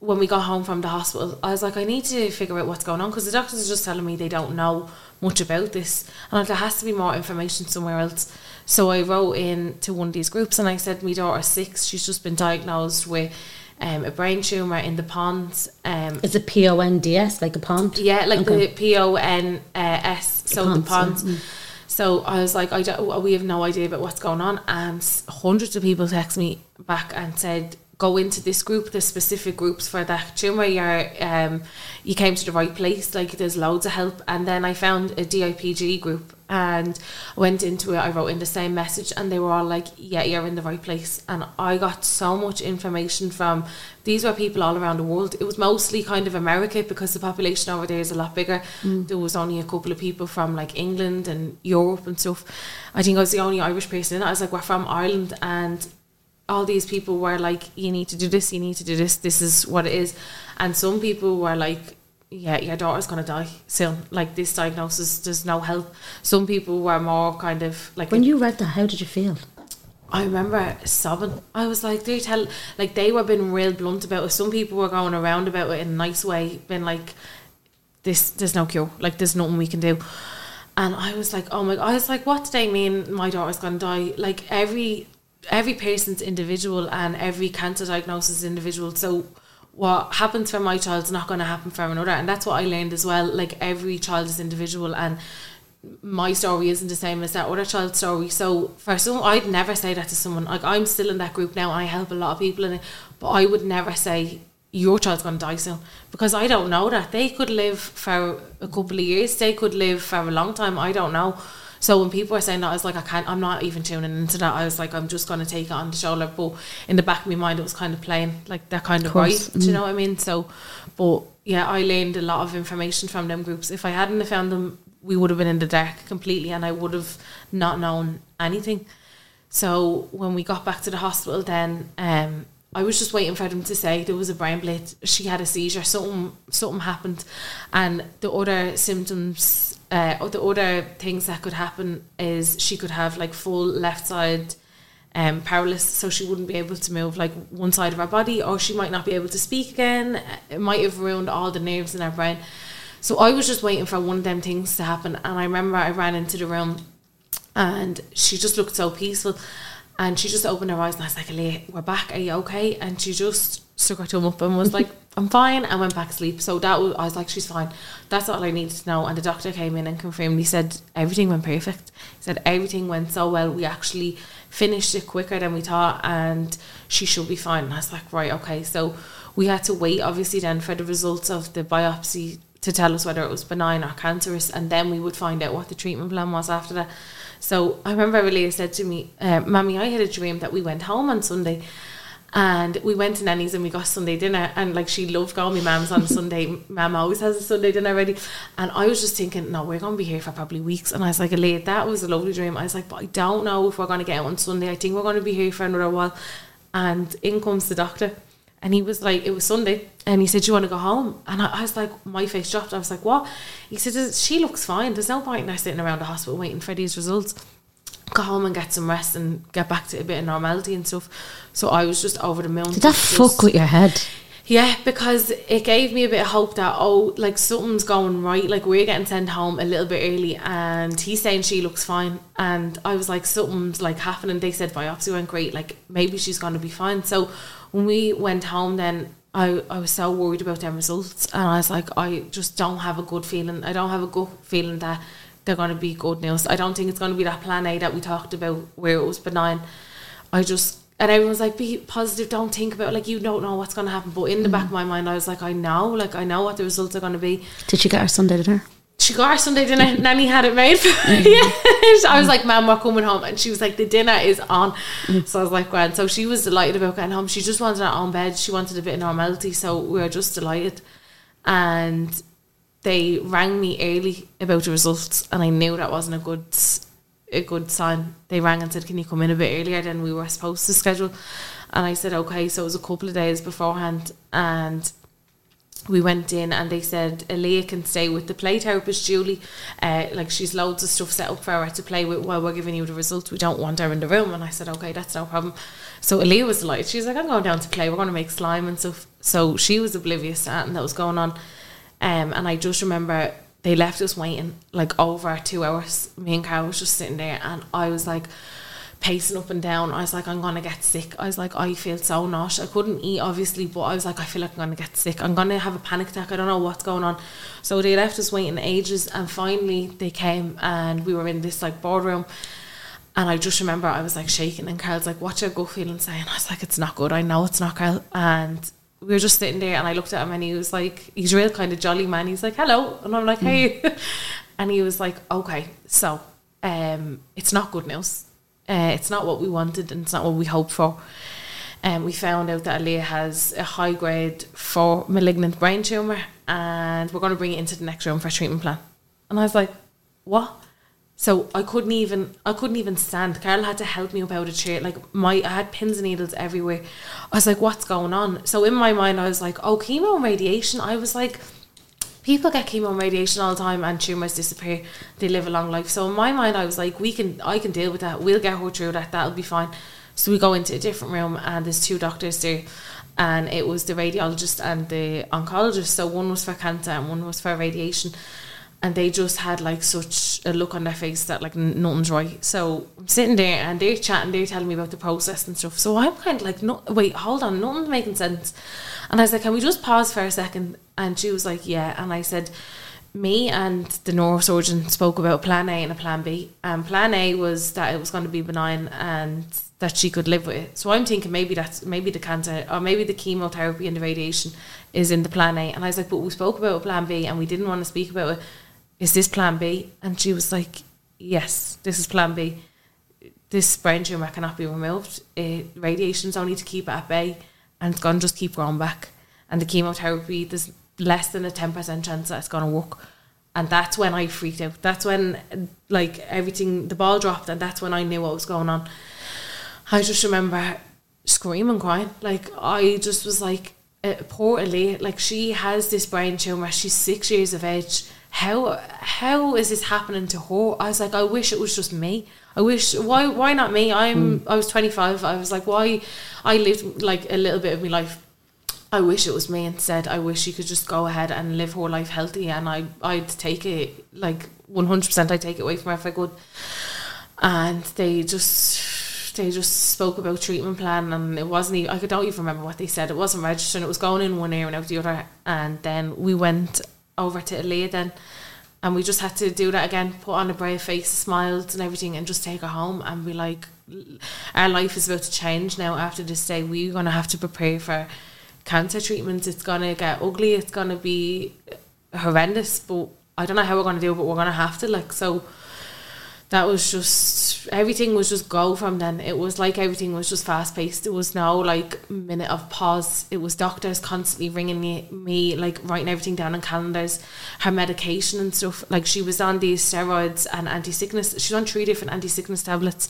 when we got home from the hospital, I was like, I need to figure out what's going on because the doctors are just telling me they don't know much about this, and like, there has to be more information somewhere else. So I wrote in to one of these groups and I said, my daughter's six. She's just been diagnosed with um, a brain tumor in the pons. Um, Is it P O N D S like a pond? yeah, like Okay. the P O N uh, so the Pons, ponds. So I was like, I don't, we have no idea about what's going on, and hundreds of people text me back and said, go into this group, the specific groups for that tumor. You're, um, you came to the right place. Like there's loads of help, and then I found a DIPG group and went into it. I wrote in the same message, and they were all like, "Yeah, you're in the right place." And I got so much information from these were people all around the world. It was mostly kind of America because the population over there is a lot bigger. There was only a couple of people from like England and Europe and stuff. I think I was the only Irish person in it. I was like, "We're from Ireland," and all these people were like, "You need to do this. You need to do this. This is what it is." And some people were like, "Yeah, your daughter's gonna die soon. Like this diagnosis, there's no help." Some people were more kind of like When you read that, how did you feel? I remember sobbing. I was like, they tell like they were being real blunt about it. Some people were going around about it in a nice way, being like, "This, there's no cure. Like, there's nothing we can do." And I was like, "Oh my!" I was like, "What do they mean? My daughter's gonna die?" Like every every patient's individual, and every cancer diagnosis is individual. So what happens for my child's not going to happen for another, and that's what I learned as well. Like every child is individual, and my story isn't the same as that other child's story. So for some, I'd never say that to someone. Like I'm still in that group now. I help a lot of people in it, but I would never say your child's going to die soon because I don't know that they could live for a couple of years. They could live for a long time. I don't know. So when people were saying that, I was like, I can't. I'm not even tuning into that. I was like, I'm just going to take it on the shoulder. But in the back of my mind, it was kind of playing like they're kind of, course, right. Do you know what I mean? So, but yeah, I learned a lot of information from them groups. If I hadn't have found them, we would have been in the dark completely, and I would have not known anything. So when we got back to the hospital, then um, I was just waiting for them to say there was a brain bleed. She had a seizure. Something something happened, and the other symptoms, uh, the other things that could happen is she could have like full left side. Um, paralysis, so she wouldn't be able to move like one side of her body, or she might not be able to speak again. It might have ruined all the nerves in her brain. So I was just waiting for one of them things to happen, and I remember I ran into the room and she just looked so peaceful. And she just opened her eyes, and I was like, "Leah, we're back. Are you okay?" And she just stuck her thumb up and was like, "I'm fine," and went back to sleep. So that was, I was like, "She's fine." That's all I needed to know. And the doctor came in and confirmed. He said everything went perfect. He said everything went so well. We actually finished it quicker than we thought, and she should be fine. And I was like, "Right, okay." So we had to wait, obviously, then for the results of the biopsy to tell us whether it was benign or cancerous, and then we would find out what the treatment plan was after that. So I remember Leah said to me, uh, "Mammy, I had a dream that we went home on Sunday." And we went to Nanny's and we got Sunday dinner. And like she loved going, my mum's on Sunday. Mum always has a Sunday dinner ready. And I was just thinking, no, we're going to be here for probably weeks. And I was like, Leah, that was a lovely dream. I was like, but I don't know if we're going to get out on Sunday. I think we're going to be here for another while. And in comes the doctor. And he was like, it was Sunday. And he said, Do you want to go home? And I, I was like, my face dropped. I was like, what? He said, she looks fine. There's no point in her sitting around the hospital waiting for these results. Go home and get some rest and get back to a bit of normality and stuff. So I was just over the moon. Did that Just- fuck with your head? yeah, because it gave me a bit of hope that oh, like something's going right. Like we're getting sent home a little bit early, and he's saying she looks fine, and I was like something's like happening. They said biopsy went great. Like maybe she's going to be fine. So when we went home, then I I was so worried about them results, and I was like, I just don't have a good feeling. I don't have a good feeling that they're going to be good news. I don't think it's going to be that plan A that we talked about where it was benign. I just and everyone's like, be positive, don't think about it. like you don't know what's gonna happen. But in the back of mm. my mind I was like, I know, like I know what the results are gonna be. Did she get her Sunday dinner? She got her Sunday dinner, Nanny had it made for mm. yeah. I was like, Mum, we're coming home and she was like, The dinner is on. Mm. So I was like, Grand. So she was delighted about getting home. She just wanted her own bed, she wanted a bit of normality, so we were just delighted. And they rang me early about the results and I knew that wasn't a good a good sign. They rang and said, Can you come in a bit earlier than we were supposed to schedule? And I said, Okay, so it was a couple of days beforehand and we went in and they said Aaliyah can stay with the play therapist Julie. Uh, like she's loads of stuff set up for her to play with while we're giving you the results. We don't want her in the room. And I said, okay, that's no problem. So Aaliyah was delighted. She's like, I'm going down to play. We're going to make slime and stuff. So she was oblivious to anything that was going on. Um, and I just remember they left us waiting like over two hours. Me and Carl was just sitting there and I was like, pacing up and down. I was like, I'm gonna get sick. I was like, I feel so nauseous. I couldn't eat obviously, but I was like, I feel like I'm gonna get sick. I'm gonna have a panic attack. I don't know what's going on. So they left us waiting ages, and finally they came, and we were in this like boardroom. And I just remember I was like shaking, and Carl's like, "What's your gut feeling?" Saying, "I was like, it's not good. I know it's not, Carl." And we were just sitting there, and I looked at him, and he was like, "He's real kind of jolly man." He's like, "Hello," and I'm like, "Hey," and he was like, "Okay, so um, it's not good news." Uh, it's not what we wanted and it's not what we hoped for. And um, we found out that Aaliyah has a high grade for malignant brain tumour and we're going to bring it into the next room for a treatment plan. And I was like, what? So I couldn't even I couldn't even stand. Carl had to help me about a chair. Like my I had pins and needles everywhere. I was like, what's going on? So in my mind I was like, oh chemo and radiation. I was like, people get chemo and radiation all the time and tumours disappear. They live a long life. So in my mind, I was like, we can, I can deal with that. We'll get her through that. That'll be fine. So we go into a different room and there's two doctors there. And it was the radiologist and the oncologist. So one was for cancer and one was for radiation. And they just had like such a look on their face that like nothing's right. So I'm sitting there and they're chatting, they're telling me about the process and stuff. So I'm kind of like, no, wait, hold on, nothing's making sense. And I was like, can we just pause for a second? And she was like, yeah. And I said, me and the neurosurgeon spoke about plan A and a plan B. And plan A was that it was going to be benign and that she could live with it. So I'm thinking maybe that's maybe the cancer or maybe the chemotherapy and the radiation is in the plan A. And I was like, but we spoke about plan B and we didn't want to speak about it. Is this plan B? And she was like, yes, this is plan B. This brain tumor cannot be removed. It, radiation's only to keep it at bay and it's going to just keep growing back. And the chemotherapy, there's less than a 10% chance that it's going to work. And that's when I freaked out. That's when, like, everything, the ball dropped, and that's when I knew what was going on. I just remember screaming, crying. Like, I just was like, uh, Ellie, like, she has this brain tumour. She's six years of age. How how is this happening to her? I was like, I wish it was just me. I wish why why not me? I'm mm. I was 25. I was like why I lived like a little bit of my life. I wish it was me instead. I wish she could just go ahead and live her life healthy and I I'd take it like 100% I'd take it away from her if I could. And they just they just spoke about treatment plan and it wasn't even, I don't even remember what they said. It wasn't registered It was going in one ear and out the other. And then we went over to Aaliyah then and we just had to do that again, put on a brave face, smiled and everything, and just take her home and be like, our life is about to change now after this day. We're going to have to prepare for cancer treatments. It's going to get ugly. It's going to be horrendous, but I don't know how we're going to do it, but we're going to have to. Like, so that was just everything was just go from then. It was like everything was just fast paced. There was no like minute of pause. It was doctors constantly ringing me, me like writing everything down on calendars, her medication and stuff. Like she was on these steroids and anti sickness. She's on three different anti sickness tablets,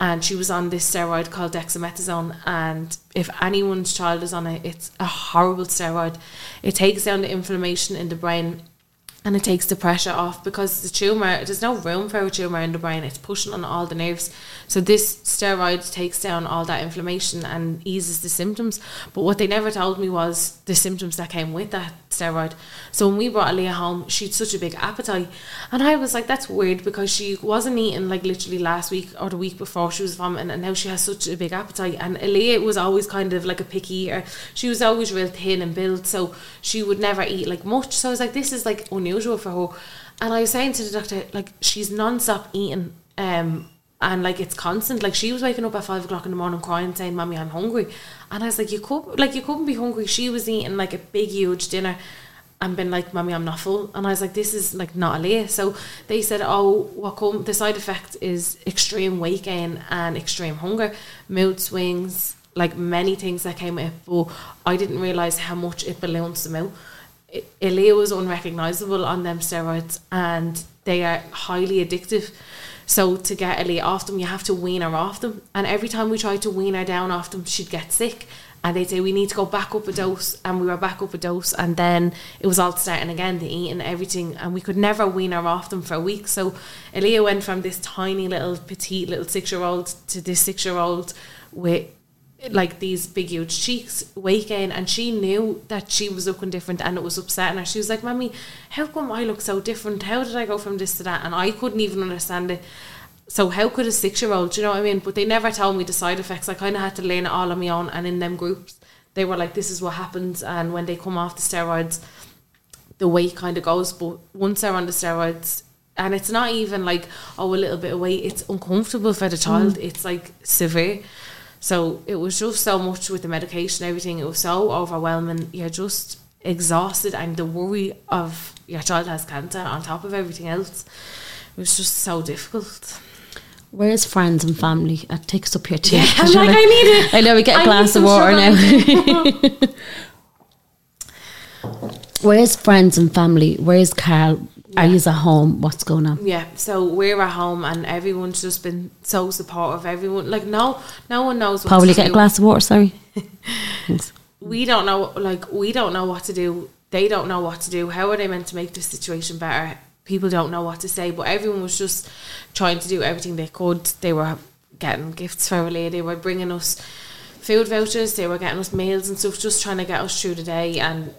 and she was on this steroid called dexamethasone. And if anyone's child is on it, it's a horrible steroid. It takes down the inflammation in the brain and it takes the pressure off because the tumor there's no room for a tumor in the brain. It's pushing on all the nerves. So this steroid takes down all that inflammation and eases the symptoms. But what they never told me was the symptoms that came with that steroid. So when we brought Aaliyah home she had such a big appetite. And I was like that's weird because she wasn't eating like literally last week or the week before she was vomiting and now she has such a big appetite. And Aaliyah was always kind of like a picky eater. She was always real thin and built so she would never eat like much. So I was like this is like unusual unusual for her. And I was saying to the doctor, like, she's non-stop eating. Um, and like it's constant. Like she was waking up at five o'clock in the morning crying, saying, "Mommy, I'm hungry." And I was like, "You could like you couldn't be hungry." She was eating like a big, huge dinner, and been like, "Mommy, I'm not full." And I was like, "This is like not a lie. So they said, "Oh, what come?" The side effect is extreme weight gain and extreme hunger, mood swings, like many things that came with it. But I didn't realize how much it balloons them out. Aaliyah was unrecognizable on them steroids and they are highly addictive. So to get Ellie off them, you have to wean her off them. And every time we tried to wean her down off them, she'd get sick. And they'd say we need to go back up a dose, and we were back up a dose, and then it was all starting again, the eating, everything, and we could never wean her off them for a week. So Elia went from this tiny little petite little six year old to this six year old with like these big huge cheeks, waking and she knew that she was looking different, and it was upsetting her. She was like, "Mommy, how come I look so different? How did I go from this to that?" And I couldn't even understand it. So how could a six year old, you know what I mean? But they never told me the side effects. I kind of had to learn it all on my own. And in them groups, they were like, "This is what happens." And when they come off the steroids, the weight kind of goes. But once they're on the steroids, and it's not even like oh a little bit of weight. It's uncomfortable for the mm. child. It's like severe. So it was just so much with the medication, everything. It was so overwhelming. You're just exhausted, and the worry of your child has cancer on top of everything else. It was just so difficult. Where's friends and family? It takes up your tea. Yeah, I'm like, I need it. I know we get a I glass of water sugar. now. Where's friends and family? Where's Carl? Are you at home? What's going on? Yeah, so we're at home and everyone's just been so supportive. Everyone, like, no, no one knows what Paul, will to you get a glass of water? Sorry. We don't know like we don't know what to do they don't know what to do how are they meant to make this situation better people don't know what to say but everyone was just trying to do everything they could they were getting gifts for Ellie they were bringing us food vouchers they were getting us meals and stuff just trying to get us through the day and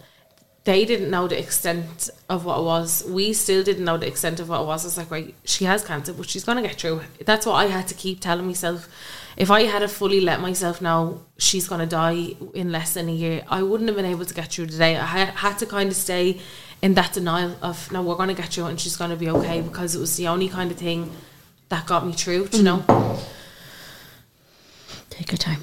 they didn't know the extent of what it was. We still didn't know the extent of what it was. I was like, right, she has cancer, but she's gonna get through it. That's what I had to keep telling myself. If I had to fully let myself know she's gonna die in less than a year, I wouldn't have been able to get through today. I had, to kind of stay in that denial of no, we're gonna get through it and she's gonna be okay because it was the only kind of thing that got me through. You mm. know. Take your time.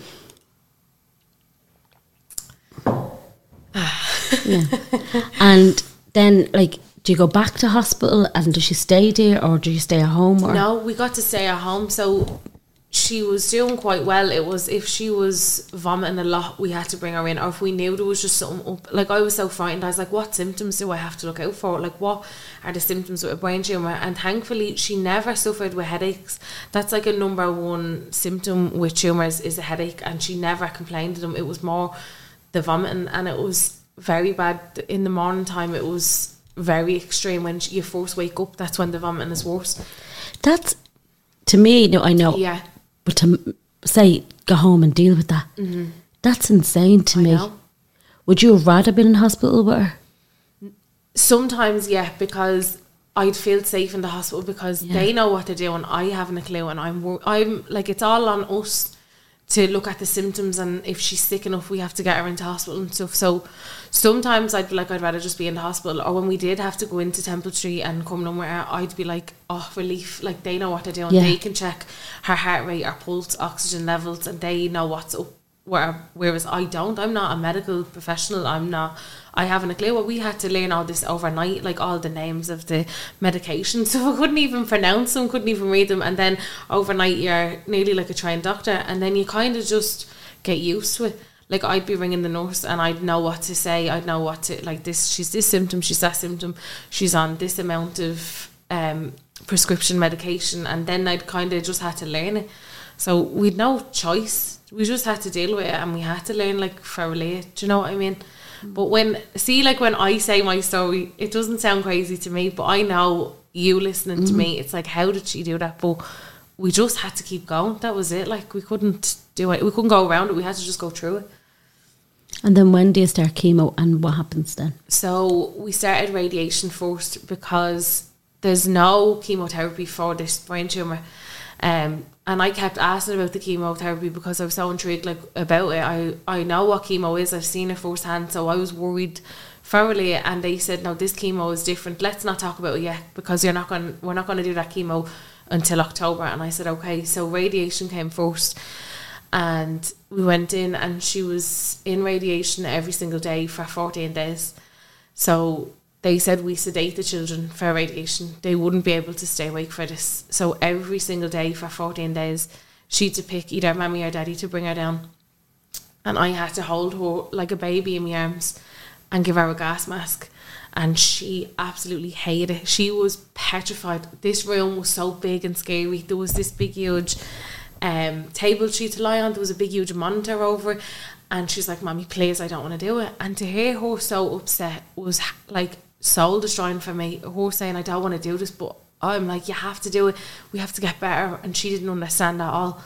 Yeah. And then, like, do you go back to hospital and does she stay there or do you stay at home? Or? No, we got to stay at home. So she was doing quite well. It was if she was vomiting a lot, we had to bring her in, or if we knew there was just something up. Like I was so frightened. I was like, "What symptoms do I have to look out for? Like, what are the symptoms with a brain tumor?" And thankfully, she never suffered with headaches. That's like a number one symptom with tumors is a headache, and she never complained of them. It was more the vomiting, and it was very bad in the morning time. It was very extreme when you first wake up. That's when the vomiting is worse. That's, to me, no, I know. Yeah. But to say, go home and deal with that, that's insane to Mm-hmm. I me. know. Would you have rather been in hospital with her? Sometimes, yeah, because I'd feel safe in the hospital because Yeah. they know what they're doing. I haven't a clue, and I'm I'm like it's all on us to look at the symptoms and if she's sick enough, we have to get her into hospital and stuff. So sometimes I'd be like, I'd rather just be in the hospital. Or when we did have to go into Temple Street and come nowhere I'd be like, oh, relief. Like they know what they're doing. Yeah. They can check her heart rate, her pulse, oxygen levels, and they know what's up. Where, whereas I don't, I'm not a medical professional. I'm not. I haven't a clue. Well, we had to learn all this overnight, like all the names of the medications. So I couldn't even pronounce them, couldn't even read them. And then overnight, you're nearly like a trained doctor, and then you kind of just get used to it. Like I'd be ringing the nurse, and I'd know what to say. I'd know what to like. This, she's this symptom. She's that symptom. She's on this amount of um, prescription medication, and then I'd kind of just had to learn it. So we'd no choice. We just had to deal with it, and we had to learn like thoroughly. Do you know what I mean? But when see, like when I say my story, it doesn't sound crazy to me, but I know you listening to me. It's like, how did she do that? But we just had to keep going. That was it. Like we couldn't do it. We couldn't go around it. We had to just go through it. And then when do you start chemo and what happens then? So we started radiation first because there's no chemotherapy for this brain tumor. Um, and I kept asking about the chemotherapy because I was so intrigued like about it. I, I know what chemo is, I've seen it firsthand, so I was worried thoroughly. And they said, No, this chemo is different. Let's not talk about it yet because you're not going we're not gonna do that chemo until October. And I said, Okay, so radiation came first. And we went in and she was in radiation every single day for 14 days. So they said we sedate the children for radiation they wouldn't be able to stay awake for this so every single day for 14 days she had to pick either mommy or daddy to bring her down and I had to hold her like a baby in my arms and give her a gas mask. And she absolutely hated it. She was petrified. This room was so big and scary. There was this big, huge um, table she to lie on. There was a big, huge monitor over. And she's like, Mommy, please, I don't want to do it. And to hear her so upset was like soul destroying for me. Her saying, I don't want to do this, but I'm like, you have to do it. We have to get better. And she didn't understand at all.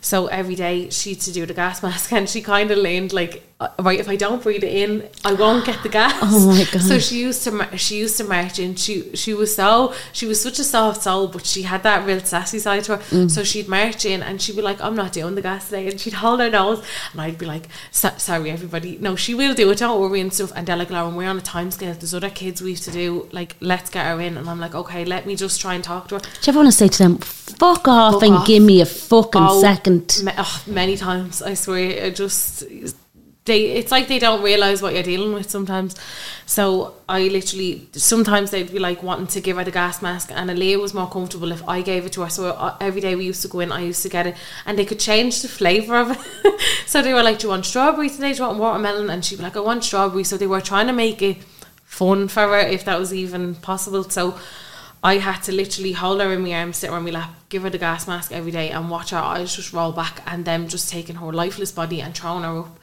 So every day she had to do the gas mask, and she kind of leaned like, right, if I don't breathe it in, I won't get the gas. Oh my God. So she used to she used to march in. She she was so she was such a soft soul, but she had that real sassy side to her. Mm. So she'd march in, and she'd be like, "I'm not doing the gas today," and she'd hold her nose, and I'd be like, "Sorry, everybody, no, she will do it. Don't worry and stuff." And they're like, "Lauren, we're on a time scale. There's other kids we have to do. Like, let's get her in." And I'm like, "Okay, let me just try and talk to her." Do you ever want to say to them, fuck off Fuck and off. give me a fucking Oh, second? ma- oh, many times, I swear. It just they. It's like they don't realize what you're dealing with sometimes. So I literally sometimes they'd be like wanting to give her the gas mask, and Aaliyah was more comfortable if I gave it to her. So uh, every day we used to go in, I used to get it, and they could change the flavor of it. so they were like, "Do you want strawberry today? Do you want watermelon?" And she'd be like, "I want strawberry." So they were trying to make it fun for her, if that was even possible. So. I had to literally hold her in my arms, sit her on my lap, give her the gas mask every day, and watch her eyes just roll back, and them just taking her lifeless body and throwing her up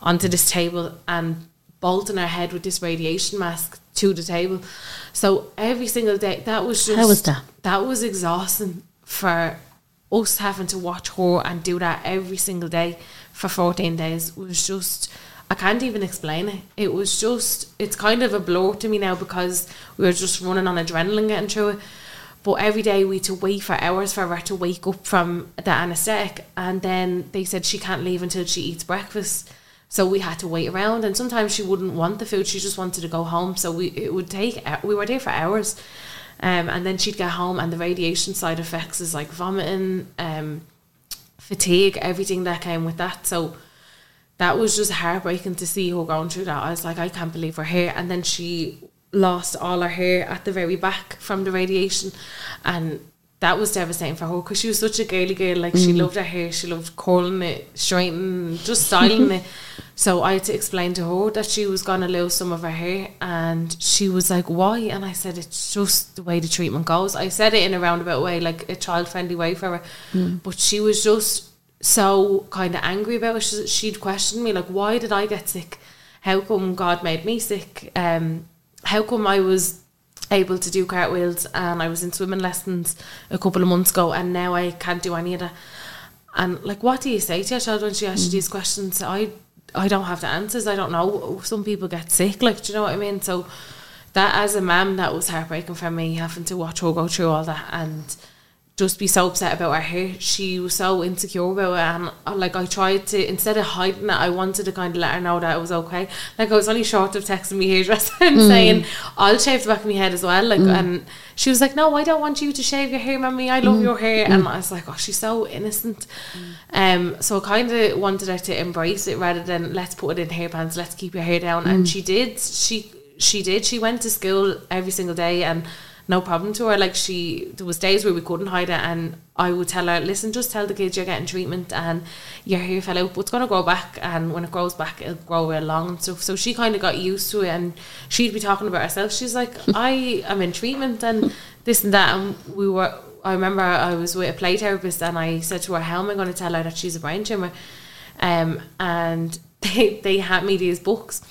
onto this table and bolting her head with this radiation mask to the table. So every single day, that was just How was that? That was exhausting for us having to watch her and do that every single day for 14 days. It was just. I can't even explain it. It was just, it's kind of a blur to me now because we were just running on adrenaline getting through it. But every day we had to wait for hours for her to wake up from the anaesthetic. And then they said she can't leave until she eats breakfast. So we had to wait around. And sometimes she wouldn't want the food, she just wanted to go home. So we it would take, we were there for hours. Um, and then she'd get home, and the radiation side effects is like vomiting, um, fatigue, everything that came with that. So that was just heartbreaking to see her going through that. I was like, I can't believe her hair. And then she lost all her hair at the very back from the radiation. And that was devastating for her because she was such a girly girl. Like, she mm. loved her hair, she loved curling it, straightening, just styling it. So I had to explain to her that she was going to lose some of her hair. And she was like, why? And I said, it's just the way the treatment goes. I said it in a roundabout way, like a child friendly way for her. Mm. But she was just so kind of angry about it. She- She'd question me like, "Why did I get sick? How come God made me sick? Um, how come I was able to do cartwheels and I was in swimming lessons a couple of months ago and now I can't do any of that?" And like, what do you say to your child when she asks you these questions? I I don't have the answers. I don't know. Some people get sick. Like, do you know what I mean? So that as a mum, that was heartbreaking for me having to watch her go through all that and just be so upset about her hair. She was so insecure about it, and uh, like I tried to instead of hiding it, I wanted to kind of let her know that it was okay. Like I was only short of texting me hairdresser and hmm. saying I'll shave the back of my head as well. Like, hmm. and she was like, "No, I don't want you to shave your hair, mommy. I love hmm. your hair." And I was like, "Oh, she's so innocent." Um, so I kind of wanted her to embrace it rather than let's put it in hairbands, let's keep your hair down. And she did. She she did. She went to school every single day and no problem to her. Like she, there was days where we couldn't hide it, and I would tell her, "Listen, just tell the kids you're getting treatment, and your hair fell out, but it's gonna grow back, and when it grows back, it'll grow real long and stuff." So she kind of got used to it, and she'd be talking about herself. She's like, "I am in treatment, and this and that," and we were. I remember I was with a play therapist, and I said to her, "How am I going to tell her that she's a brain tumor?" Um, and they they had me these books.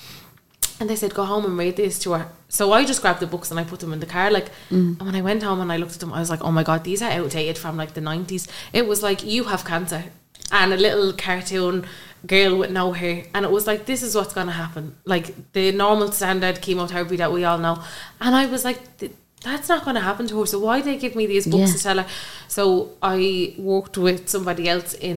And they said, go home and read this to her. So I just grabbed the books and I put them in the car. Like, mm. and when I went home and I looked at them, I was like, oh my God, these are outdated from like the 90s. It was like, you have cancer. And a little cartoon girl with no hair. And it was like, this is what's going to happen. Like, the normal standard chemotherapy that we all know. And I was like, that's not going to happen to her. So why did they give me these books Yeah. to tell her? So I worked with somebody else in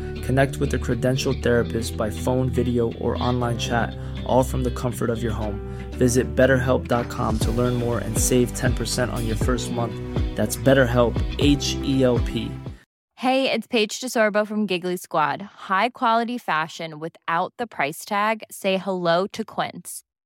Connect with a credentialed therapist by phone, video, or online chat, all from the comfort of your home. Visit betterhelp.com to learn more and save 10% on your first month. That's BetterHelp, H E L P. Hey, it's Paige DeSorbo from Giggly Squad. High quality fashion without the price tag? Say hello to Quince.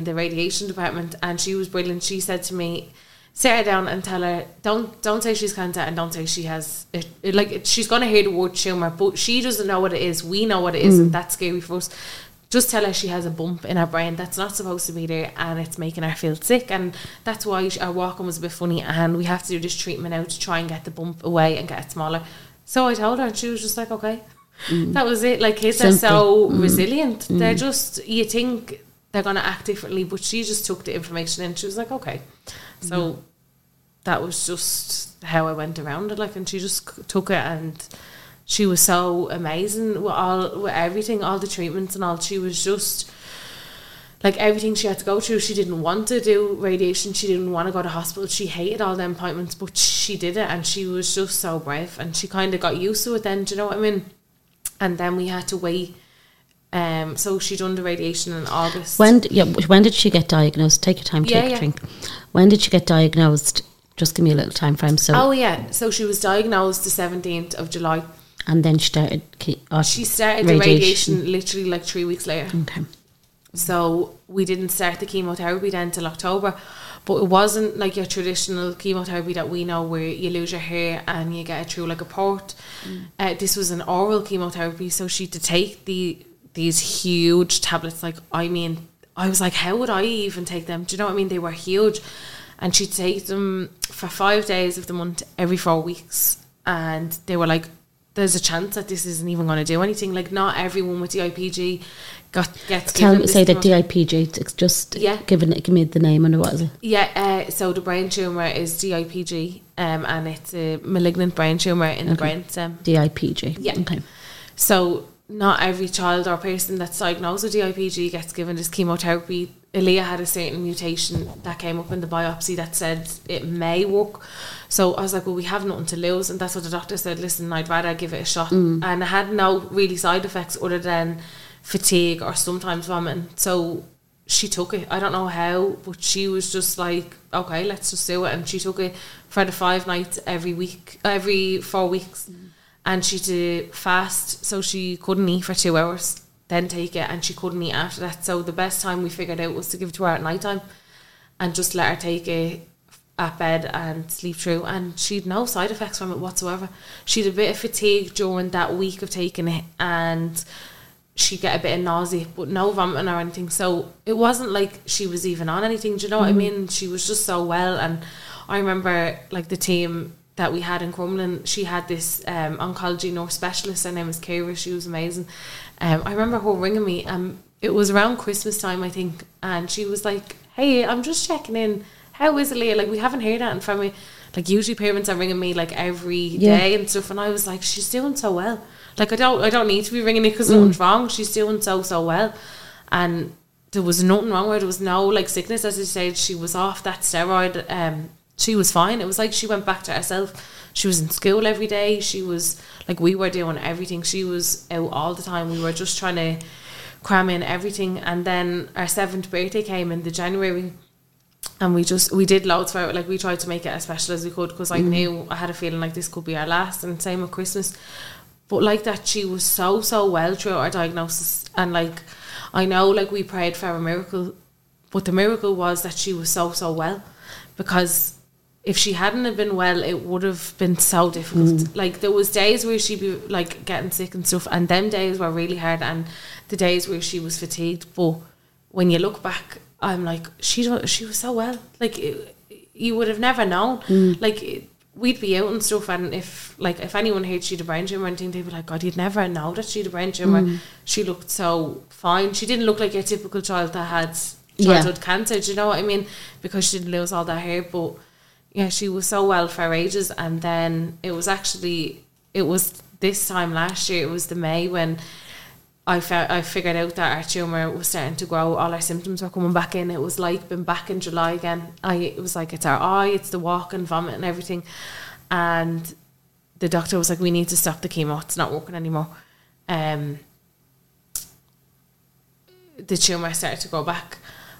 The radiation department and she was brilliant. She said to me, sit her down and tell her don't don't say she's cancer and don't say she has it, it- like it, she's gonna hear the word tumor, but she doesn't know what it is. We know what it is, and mm. that's scary for us. Just tell her she has a bump in her brain that's not supposed to be there, and it's making her feel sick, and that's why our walking was a bit funny, and we have to do this treatment now to try and get the bump away and get it smaller. So I told her, and she was just like, okay. Mm. That was it. Like kids are so mm. resilient. They're just you think they're gonna act differently, but she just took the information and she was like, okay. So mm-hmm. that was just how I went around it. Like, and she just took it and she was so amazing with all with everything, all the treatments and all. She was just like everything she had to go through. She didn't want to do radiation. She didn't want to go to hospital. She hated all them appointments, but she did it, and she was just so brave. And she kind of got used to it. Then, do you know what I mean? And then we had to wait. Um, so she done the radiation in August. When d- yeah, when did she get diagnosed? Take your time, take yeah. a drink. When did she get diagnosed? Just give me a little time frame. So, Oh yeah, so she was diagnosed the seventeenth of July. and then she started. oh, She started the radiation literally like three weeks later. Okay. So we didn't start the chemotherapy then till October. But it wasn't like your traditional chemotherapy that we know where you lose your hair and you get it through like a port. Uh, this was an oral chemotherapy, so she had to take the these huge tablets. Like I mean, I was like, how would I even take them? Do you know what I mean? They were huge, and she'd take them for five days of the month every four weeks, and they were like, there's a chance that this isn't even going to do anything. Like not everyone with DIPG got gets Tell given me, say the chemo- DIPG. It's just Yeah. Give it, give me the name and what is it? Yeah, uh, so the brain tumor is DIPG, um, and it's a malignant brain tumor in the brain stem. DIPG. Yeah. Okay. So not every child or person that's diagnosed with DIPG gets given this chemotherapy. Aaliyah had a certain mutation that came up in the biopsy that said it may work. So I was like, well, we have nothing to lose, and that's what the doctor said. Listen, I'd rather give it a shot, mm. and it had no really side effects other than fatigue or sometimes vomiting. So she took it. I don't know how, but she was just like, okay, let's just do it. And she took it for the five nights every week, every four weeks. Mm. And she did fast, so she couldn't eat for two hours, then take it, and she couldn't eat after that. So the best time we figured out was to give it to her at night time and just let her take it at bed and sleep through. And she'd no side effects from it whatsoever. She'd a bit of fatigue during that week of taking it, and she'd get a bit of nausea, but no vomiting or anything. So it wasn't like she was even on anything. Do you know what I mm-hmm. mean? She was just so well. And I remember like the team that we had in Crumlin, she had this um, oncology nurse specialist. Her name was Kira. She was amazing. Um, I remember her ringing me. Um, it was around Christmas time, I think, and she was like, "Hey, I'm just checking in. How is Leah? Like, we haven't heard that from me. Like, usually parents are ringing me like every day Yeah. and stuff." And I was like, "She's doing so well. Like, I don't, I don't need to be ringing me because nothing's wrong. She's doing so, so well." And there was nothing wrong with her. There was no like sickness as I said. She was off that steroid. Um, she was fine. It was like she went back to herself. She was in school every day. She was like we were doing everything. She was out all the time. We were just trying to cram in everything. And then our seventh birthday came in the January, and we just we did loads for it. Like we tried to make it as special as we could because I mm-hmm. knew I had a feeling like this could be our last. And same with Christmas. But like that, she was so so well through our diagnosis, and like I know like we prayed for a miracle, but the miracle was that she was so so well, because if she hadn't have been well, it would have been so difficult. Mm. Like there was days where she'd be like getting sick and stuff, and them days were really hard, and the days where she was fatigued. But when you look back, I'm like she don't- she was so well. Like it, you would have never known. Mm. Like it, we'd be out and stuff, and if like if anyone heard she'd a brain tumor or anything, they'd be like, God, you'd never know that she'd a brain tumor. Mm. She looked so fine. She didn't look like a typical child that had Yeah. childhood cancer. Do you know what I mean? Because she didn't lose all that hair, but yeah, she was so well for ages. And then it was actually it was this time last year. It was the May when I felt I figured out that our tumor was starting to grow. All our symptoms were coming back in. It was like been back in July again. I it was like it's our eye, it's the walk and vomit and everything. And the doctor was like, "We need to stop the chemo. It's not working anymore." Um, the tumor started to go back.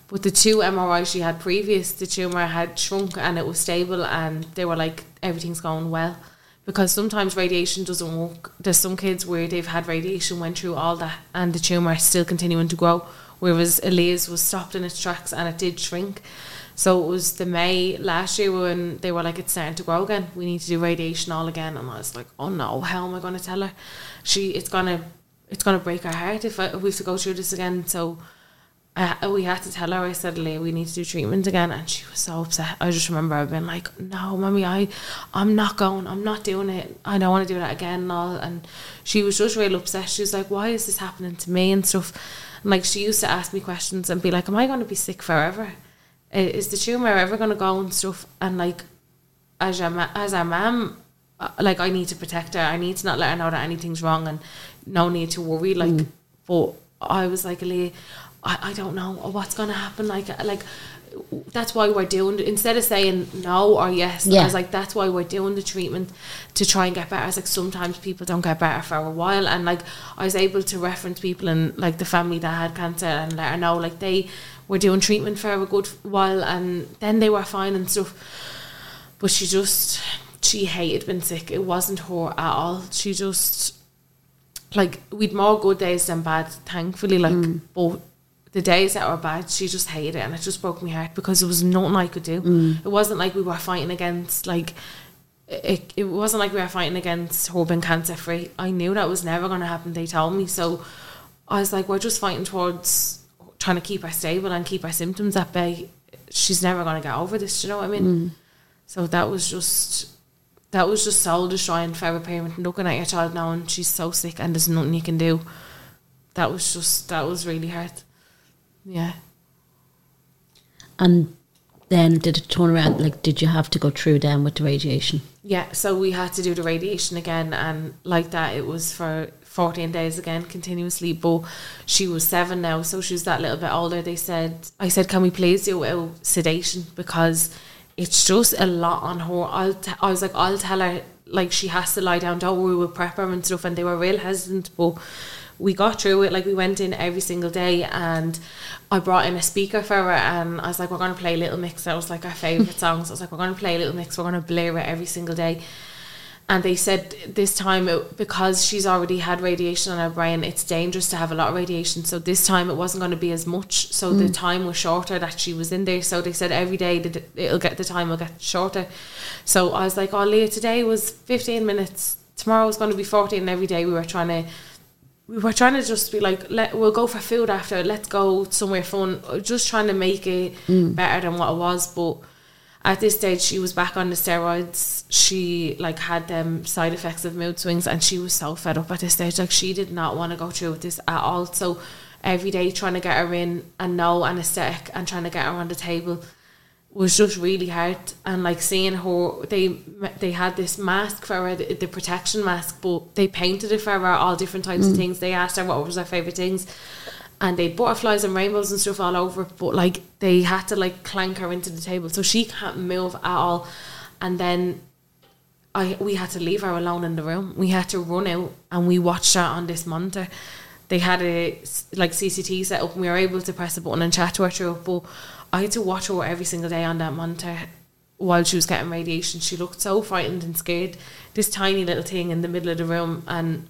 But the two MRIs she had previous, the tumor had shrunk and it was stable, and they were like, everything's going well. Because sometimes radiation doesn't work. There's some kids where they've had radiation, went through all that, and the tumor is still continuing to grow. Whereas Aaliyah's was stopped in its tracks and it did shrink. So it was the May last year when they were like, it's starting to grow again. We need to do radiation all again. And I was like, oh no, how am I going to tell her? She, it's gonna, it's gonna break her heart if, I, if we have to go through this again. So uh, we had to tell her. I said, "Leah, we need to do treatment again," and she was so upset. I just remember I've been like, "No, mommy, I, I'm not going. I'm not doing it. I don't want to do that again." And all, and she was just real upset. She was like, "Why is this happening to me?" and stuff. And like she used to ask me questions and be like, "Am I going to be sick forever? Is the tumor ever going to go and stuff?" And like, as a as a mum, uh, like I need to protect her. I need to not let her know that anything's wrong, and no need to worry. Like, but I was like, Leah, I, I don't know what's gonna happen. Like, like that's why we're doing. Instead of saying no or yes, Yeah. I was like, that's why we're doing the treatment to try and get better. I was like, sometimes people don't get better for a while, and like I was able to reference people in like the family that had cancer and let her know like they were doing treatment for a good while, and then they were fine and stuff but she just she hated being sick. It wasn't her at all. She just like we'd more good days than bad, thankfully. Like mm. but the days that were bad, she just hated it and it just broke my heart because there was nothing I could do. Mm. It wasn't like we were fighting against like it, it wasn't like we were fighting against her being cancer free. I knew that was never gonna happen, they told me. So I was like, We're just fighting towards trying to keep her stable and keep her symptoms at bay. She's never gonna get over this, do you know what I mean? Mm. So that was just that was just soul destroying for a parent looking at your child now and she's so sick and there's nothing you can do. That was just that was really hard. Yeah. And then did it turn around? Like, did you have to go through then with the radiation? Yeah, so we had to do the radiation again, and like that, it was for 14 days again, continuously. But she was seven now, so she was that little bit older. They said, I said, can we please do without sedation because it's just a lot on her. I'll t- I was like, I'll tell her, like, she has to lie down, don't worry, we'll prep her and stuff. And they were real hesitant, but we got through it. Like, we went in every single day, and I brought in a speaker for her, and I was like, we're going to play Little Mix. That was like our favourite songs. I was like, we're going to play Little Mix, we're going to blare it every single day. And they said this time, it, because she's already had radiation on her brain, it's dangerous to have a lot of radiation. So this time it wasn't going to be as much. So the mm. time was shorter that she was in there. So they said every day that it'll get the time will get shorter. So I was like, oh, Leah, today was 15 minutes. Tomorrow was going to be 14. And every day we were trying to we were trying to just be like, let we'll go for food after. Let's go somewhere fun. Just trying to make it mm. better than what it was. But at this stage, she was back on the steroids. She like had them side effects of mood swings, and she was so fed up at this stage. Like she did not want to go through with this at all. So every day trying to get her in and no anesthetic and trying to get her on the table was just really hard and like seeing her they they had this mask for her the, the protection mask but they painted it for her all different types of mm. things they asked her what was her favorite things and they butterflies and rainbows and stuff all over. But like they had to like clank her into the table, so she can't move at all. And then I we had to leave her alone in the room. We had to run out and we watched her on this monitor. They had a like CCT set up and we were able to press a button and chat to her through it. But I had to watch her every single day on that monitor while she was getting radiation. She looked so frightened and scared. This tiny little thing in the middle of the room and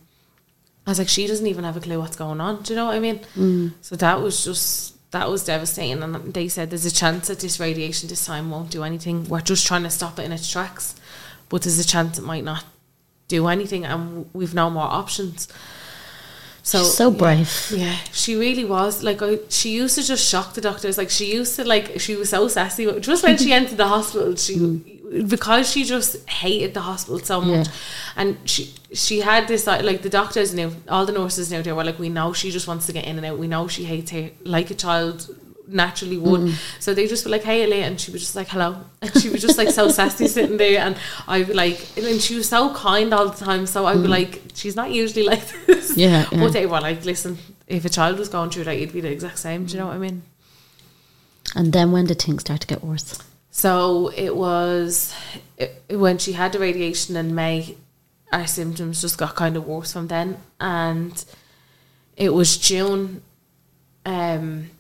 I was like, she doesn't even have a clue what's going on. Do you know what I mean? Mm. So that was just that was devastating. And they said there's a chance that this radiation this time won't do anything. We're just trying to stop it in its tracks, but there's a chance it might not do anything, and we've no more options. So She's so brave. yeah, she really was. Like, I, she used to just shock the doctors. Like, she used to, like, she was so sassy. Just when she entered the hospital, she, mm. because she just hated the hospital so much. Yeah. And she she had this, like, like, the doctors knew, all the nurses knew, they were like, we know she just wants to get in and out. We know she hates her like a child naturally would. So they just were like, hey, Aaliyah. And she was just like, hello. And she was just like so sassy sitting there. And I would like, and she was so kind all the time. So I'd be like, she's not usually like this. Yeah, yeah. But they were like, listen, if a child was going through that, you'd be the exact same. Do you know what I mean? And then when did things start to get worse? So it was it, when she had the radiation in May, our symptoms just got kind of worse from then. And it was June. Um,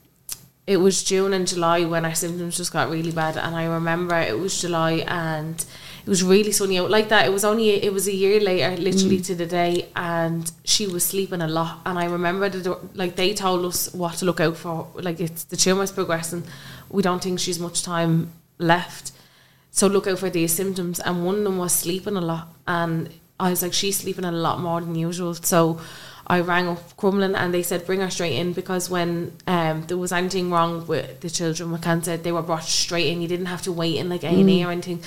it was June and July when our symptoms just got really bad. And I remember it was July and it was really sunny out like that. It was only it was a year later, literally mm. to the day, and she was sleeping a lot. And I remember the like they told us what to look out for. Like it's the tumor's progressing. We don't think she's much time left. So look out for these symptoms. And one of them was sleeping a lot. And I was like, she's sleeping a lot more than usual. So I rang up Crumlin and they said bring her straight in because when um, there was anything wrong with the children with cancer, they were brought straight in. You didn't have to wait in like A and E or anything.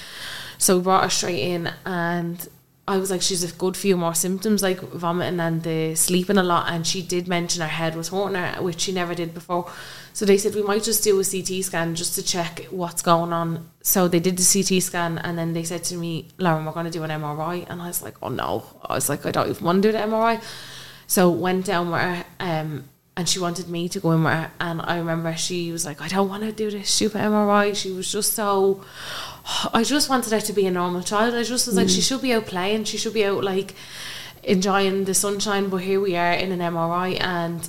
So we brought her straight in and I was like, she's a good few more symptoms like vomiting and the sleeping a lot. And she did mention her head was hurting her, which she never did before. So they said we might just do a CT scan just to check what's going on. So they did the CT scan and then they said to me, Lauren, we're going to do an MRI. And I was like, oh no. I was like, I don't even want to do the MRI. So went down with her, um, and she wanted me to go in with her. And I remember she was like, I don't want to do this stupid MRI. She was just so. I just wanted her to be a normal child. I just was like, she should be out playing. She should be out like enjoying the sunshine. But here we are in an MRI, and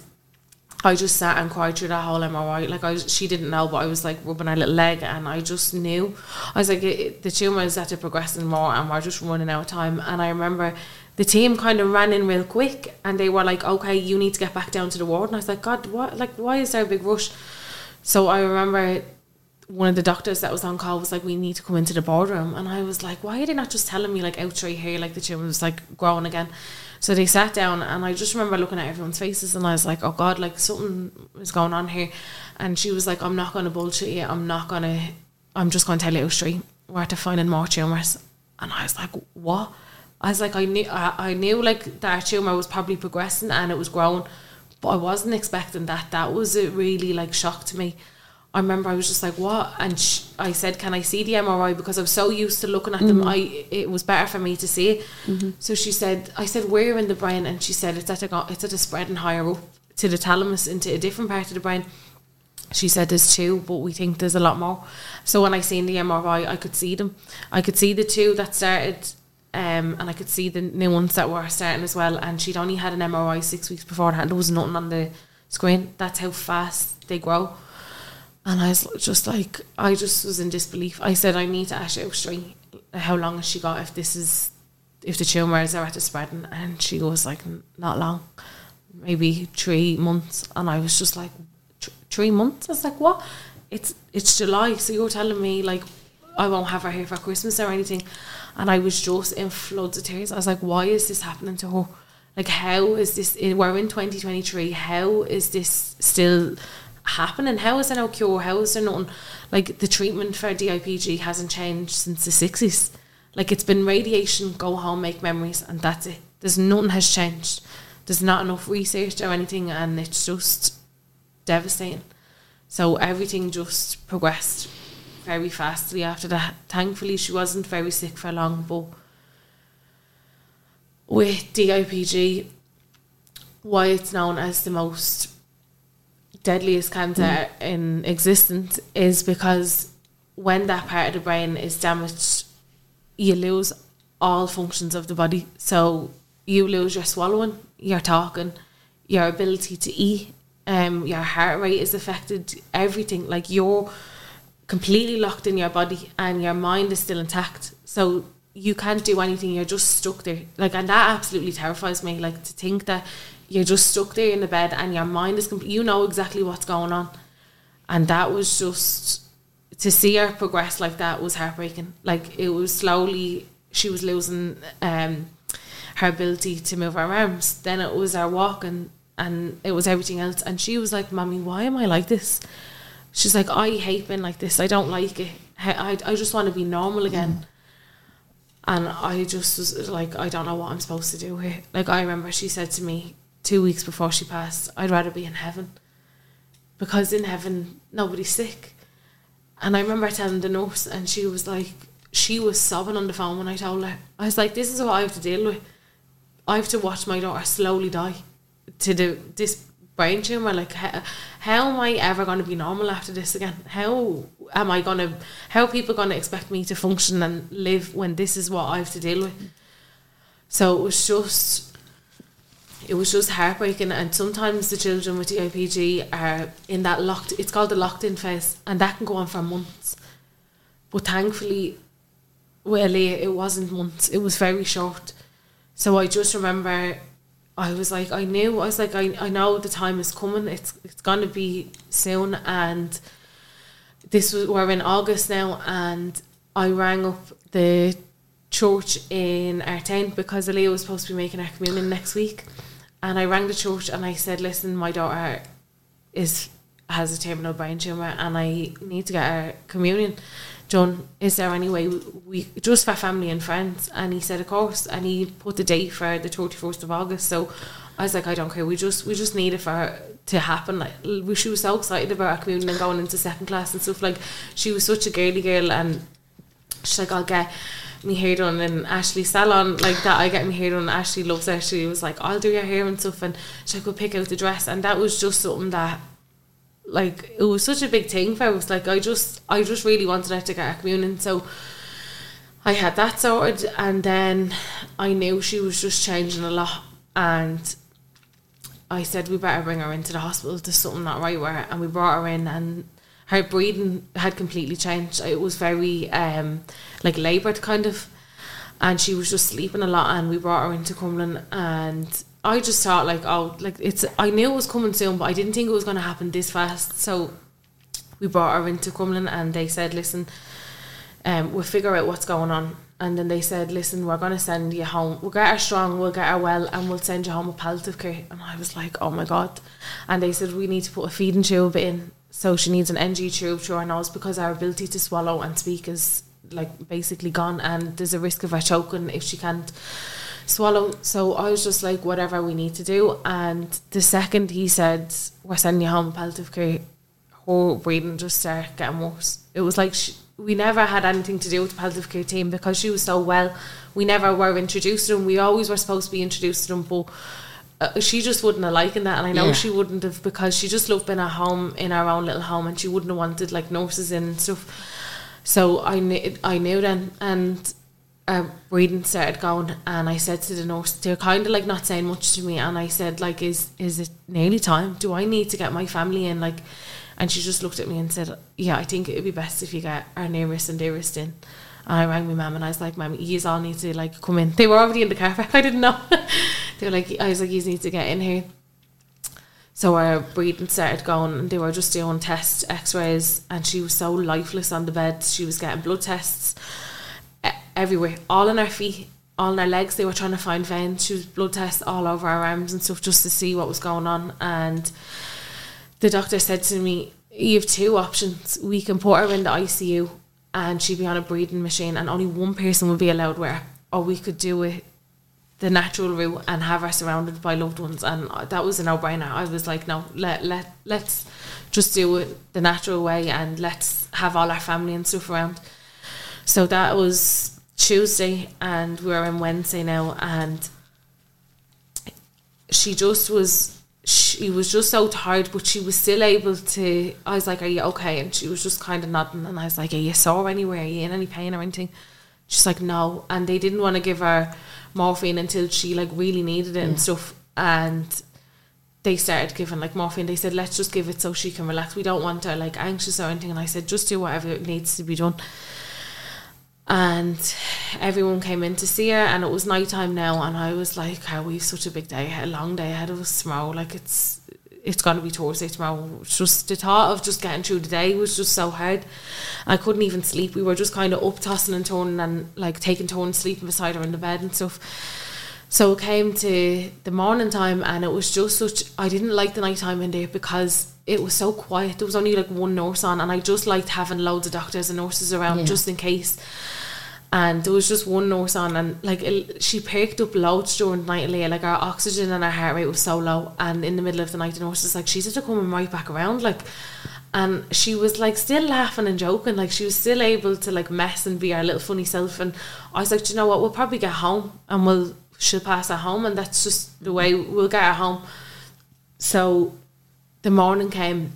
I just sat and cried through that whole MRI. Like I, was- she didn't know, but I was like rubbing her little leg, and I just knew. I was like, it, the tumor is at progressing more, and we're just running out of time. And I remember the team kind of ran in real quick, and they were like, "Okay, you need to get back down to the ward." And I was like, "God, what? Like, why is there a big rush?" So I remember one of the doctors that was on call was like, "We need to come into the boardroom," and I was like, "Why are they not just telling me like out straight here, like the tumor was like growing again?" So they sat down, and I just remember looking at everyone's faces, and I was like, "Oh God, like something is going on here." And she was like, "I'm not going to bullshit you. I'm not going to. I'm just going to tell you straight. We're to finding more tumors." And I was like, "What?" I was like, I knew, I, I knew like that tumor was probably progressing and it was growing, but I wasn't expecting that. That was a really like shock to me. I remember I was just like, what? And sh- I said, can I see the MRI? Because I was so used to looking at them, mm-hmm. I it was better for me to see it. Mm-hmm. So she said, I said, where in the brain? And she said, it's at a, it's at a spreading higher up to the thalamus into a different part of the brain. She said there's two, but we think there's a lot more. So when I seen the MRI, I could see them. I could see the two that started, um, and I could see the new ones that were starting as well. And she'd only had an MRI six weeks beforehand. There was nothing on the screen. That's how fast they grow. And I was just like, I just was in disbelief. I said, I need to ask you straight. How long has she got? If this is, if the tumours are at the spreading, and she was like, not long, maybe three months. And I was just like, three months. I was like, what? It's it's July, so you're telling me like I won't have her here for Christmas or anything. And I was just in floods of tears. I was like, why is this happening to her? Like, how is this? We're in 2023. How is this still happening? How is there no cure? How is there nothing? Like, the treatment for DIPG hasn't changed since the 60s. Like, it's been radiation, go home, make memories, and that's it. There's nothing has changed. There's not enough research or anything, and it's just devastating. So everything just progressed very fastly after that. Thankfully, she wasn't very sick for long, but with DIPG, why it's known as the most deadliest cancer in existence is because when that part of the brain is damaged, you lose all functions of the body. So you lose your swallowing, your talking, your ability to eat, um, your heart rate is affected, everything. Like you're completely locked in your body and your mind is still intact. So you can't do anything, you're just stuck there. Like and that absolutely terrifies me. Like to think that you're just stuck there in the bed and your mind is complete you know exactly what's going on. And that was just to see her progress like that was heartbreaking. Like it was slowly she was losing um her ability to move her arms. Then it was her walking and it was everything else. And she was like, Mommy, why am I like this? She's like, I hate being like this. I don't like it. I, I just want to be normal again. Mm. And I just was like, I don't know what I'm supposed to do here. Like, I remember she said to me two weeks before she passed, I'd rather be in heaven. Because in heaven, nobody's sick. And I remember telling the nurse, and she was like, she was sobbing on the phone when I told her. I was like, this is what I have to deal with. I have to watch my daughter slowly die to the this brain tumor. Like, how, how am I ever going to be normal after this again? How am I going to? How are people going to expect me to function and live when this is what I have to deal with? So it was just, it was just heartbreaking. And sometimes the children with DIPG are in that locked. It's called the locked in phase, and that can go on for months. But thankfully, well, it wasn't months. It was very short. So I just remember I was like, I knew, I was like, I, I know the time is coming. It's it's gonna be soon, and this was we're in August now, and I rang up the church in town because Aaliyah was supposed to be making her communion next week, and I rang the church and I said, listen, my daughter is has a terminal brain tumor, and I need to get her communion done. Is there any way we just for family and friends? And he said, of course. And he put the date for the thirty first of August. So I was like, I don't care. We just we just need it for to happen. Like she was so excited about our communion and going into second class and stuff. Like she was such a girly girl, and she's like, I'll get me hair done in Ashley salon like that I get me hair done Ashley loves it she was like I'll do your hair and stuff and she could pick out the dress and that was just something that like it was such a big thing for us. Like I just I just really wanted her to get a communion. So I had that sorted and then I knew she was just changing a lot and I said we better bring her into the hospital to something not right with her and we brought her in and her breathing had completely changed. It was very um like laboured kind of and she was just sleeping a lot and we brought her into Crumlin and I just thought like oh like it's I knew it was coming soon but I didn't think it was going to happen this fast. So we brought her into Crumlin and they said listen um, we'll figure out what's going on. And then they said listen we're going to send you home. We'll get her strong we'll get her well and we'll send you home with palliative care. And I was like oh my god. And they said we need to put a feeding tube in so she needs an NG tube through her nose because our ability to swallow and speak is like basically gone and there's a risk of her choking if she can't swallow. So I was just like, whatever we need to do. And the second he said, we're sending you home palliative care, her breathing just started getting worse. It was like she, we never had anything to do with the palliative care team because she was so well. We never were introduced to them. We always were supposed to be introduced to them, but uh, she just wouldn't have liked that, and I know Yeah. she wouldn't have because she just loved being at home in our own little home, and she wouldn't have wanted like nurses in and stuff. So I knew, I knew then, and breathing started going, and I said to the nurse, they're kind of like not saying much to me, and I said like, is is it nearly time? Do I need to get my family in? Like, and she just looked at me and said, yeah, I think it'd be best if you get our nearest and dearest in. And I rang my mum and I was like, Mum, you all need to like come in. They were already in the car park. I didn't know. they were like, I was like, you need to get in here. So our breathing started going, and they were just doing tests, X-rays, and she was so lifeless on the bed. She was getting blood tests everywhere, all on our feet, all on our legs. They were trying to find veins. She was blood tests all over our arms and stuff just to see what was going on. And the doctor said to me, "You have two options. We can put her in the ICU, and she'd be on a breathing machine, and only one person would be allowed her, or we could do it." the natural route and have her surrounded by loved ones and that was a no-brainer I was like no let, let let's just do it the natural way and let's have all our family and stuff around so that was Tuesday and we we're in Wednesday now and she just was she, was just so tired, but she was still able to. I was like, "Are you okay?" And she was just kind of nodding, and I was like, "Are you sore anywhere? Are you in any pain or anything?" She's like, "No," and they didn't want to give her morphine until she like really needed it and stuff, and they started giving like morphine. They said, "Let's just give it so she can relax. We don't want her like anxious or anything." And I said, "Just do whatever needs to be done." And everyone came in to see her and it was night time now and I was like how we've such a big day a long day ahead of us tomorrow? Like it's it's going to be Thursday tomorrow. Just the thought of just getting through the day was just so hard. I couldn't even sleep. We were just kind of up tossing and turning and like taking turns sleeping beside her in the bed and stuff. So it came to the morning time and it was just such I didn't like the night time in there because it was so quiet. There was only like one nurse on and I just liked having loads of doctors and nurses around Yeah. just in case and there was just one nurse on and like it, she picked up loads during the night Leah, like our oxygen and our heart rate was so low. And in the middle of the night the nurse was like she's just coming right back around like and she was like still laughing and joking like she was still able to like mess and be our little funny self. And I was like "Do you know what? We'll probably get home and we'll she'll pass at home and that's just the way we'll get her home. So the morning came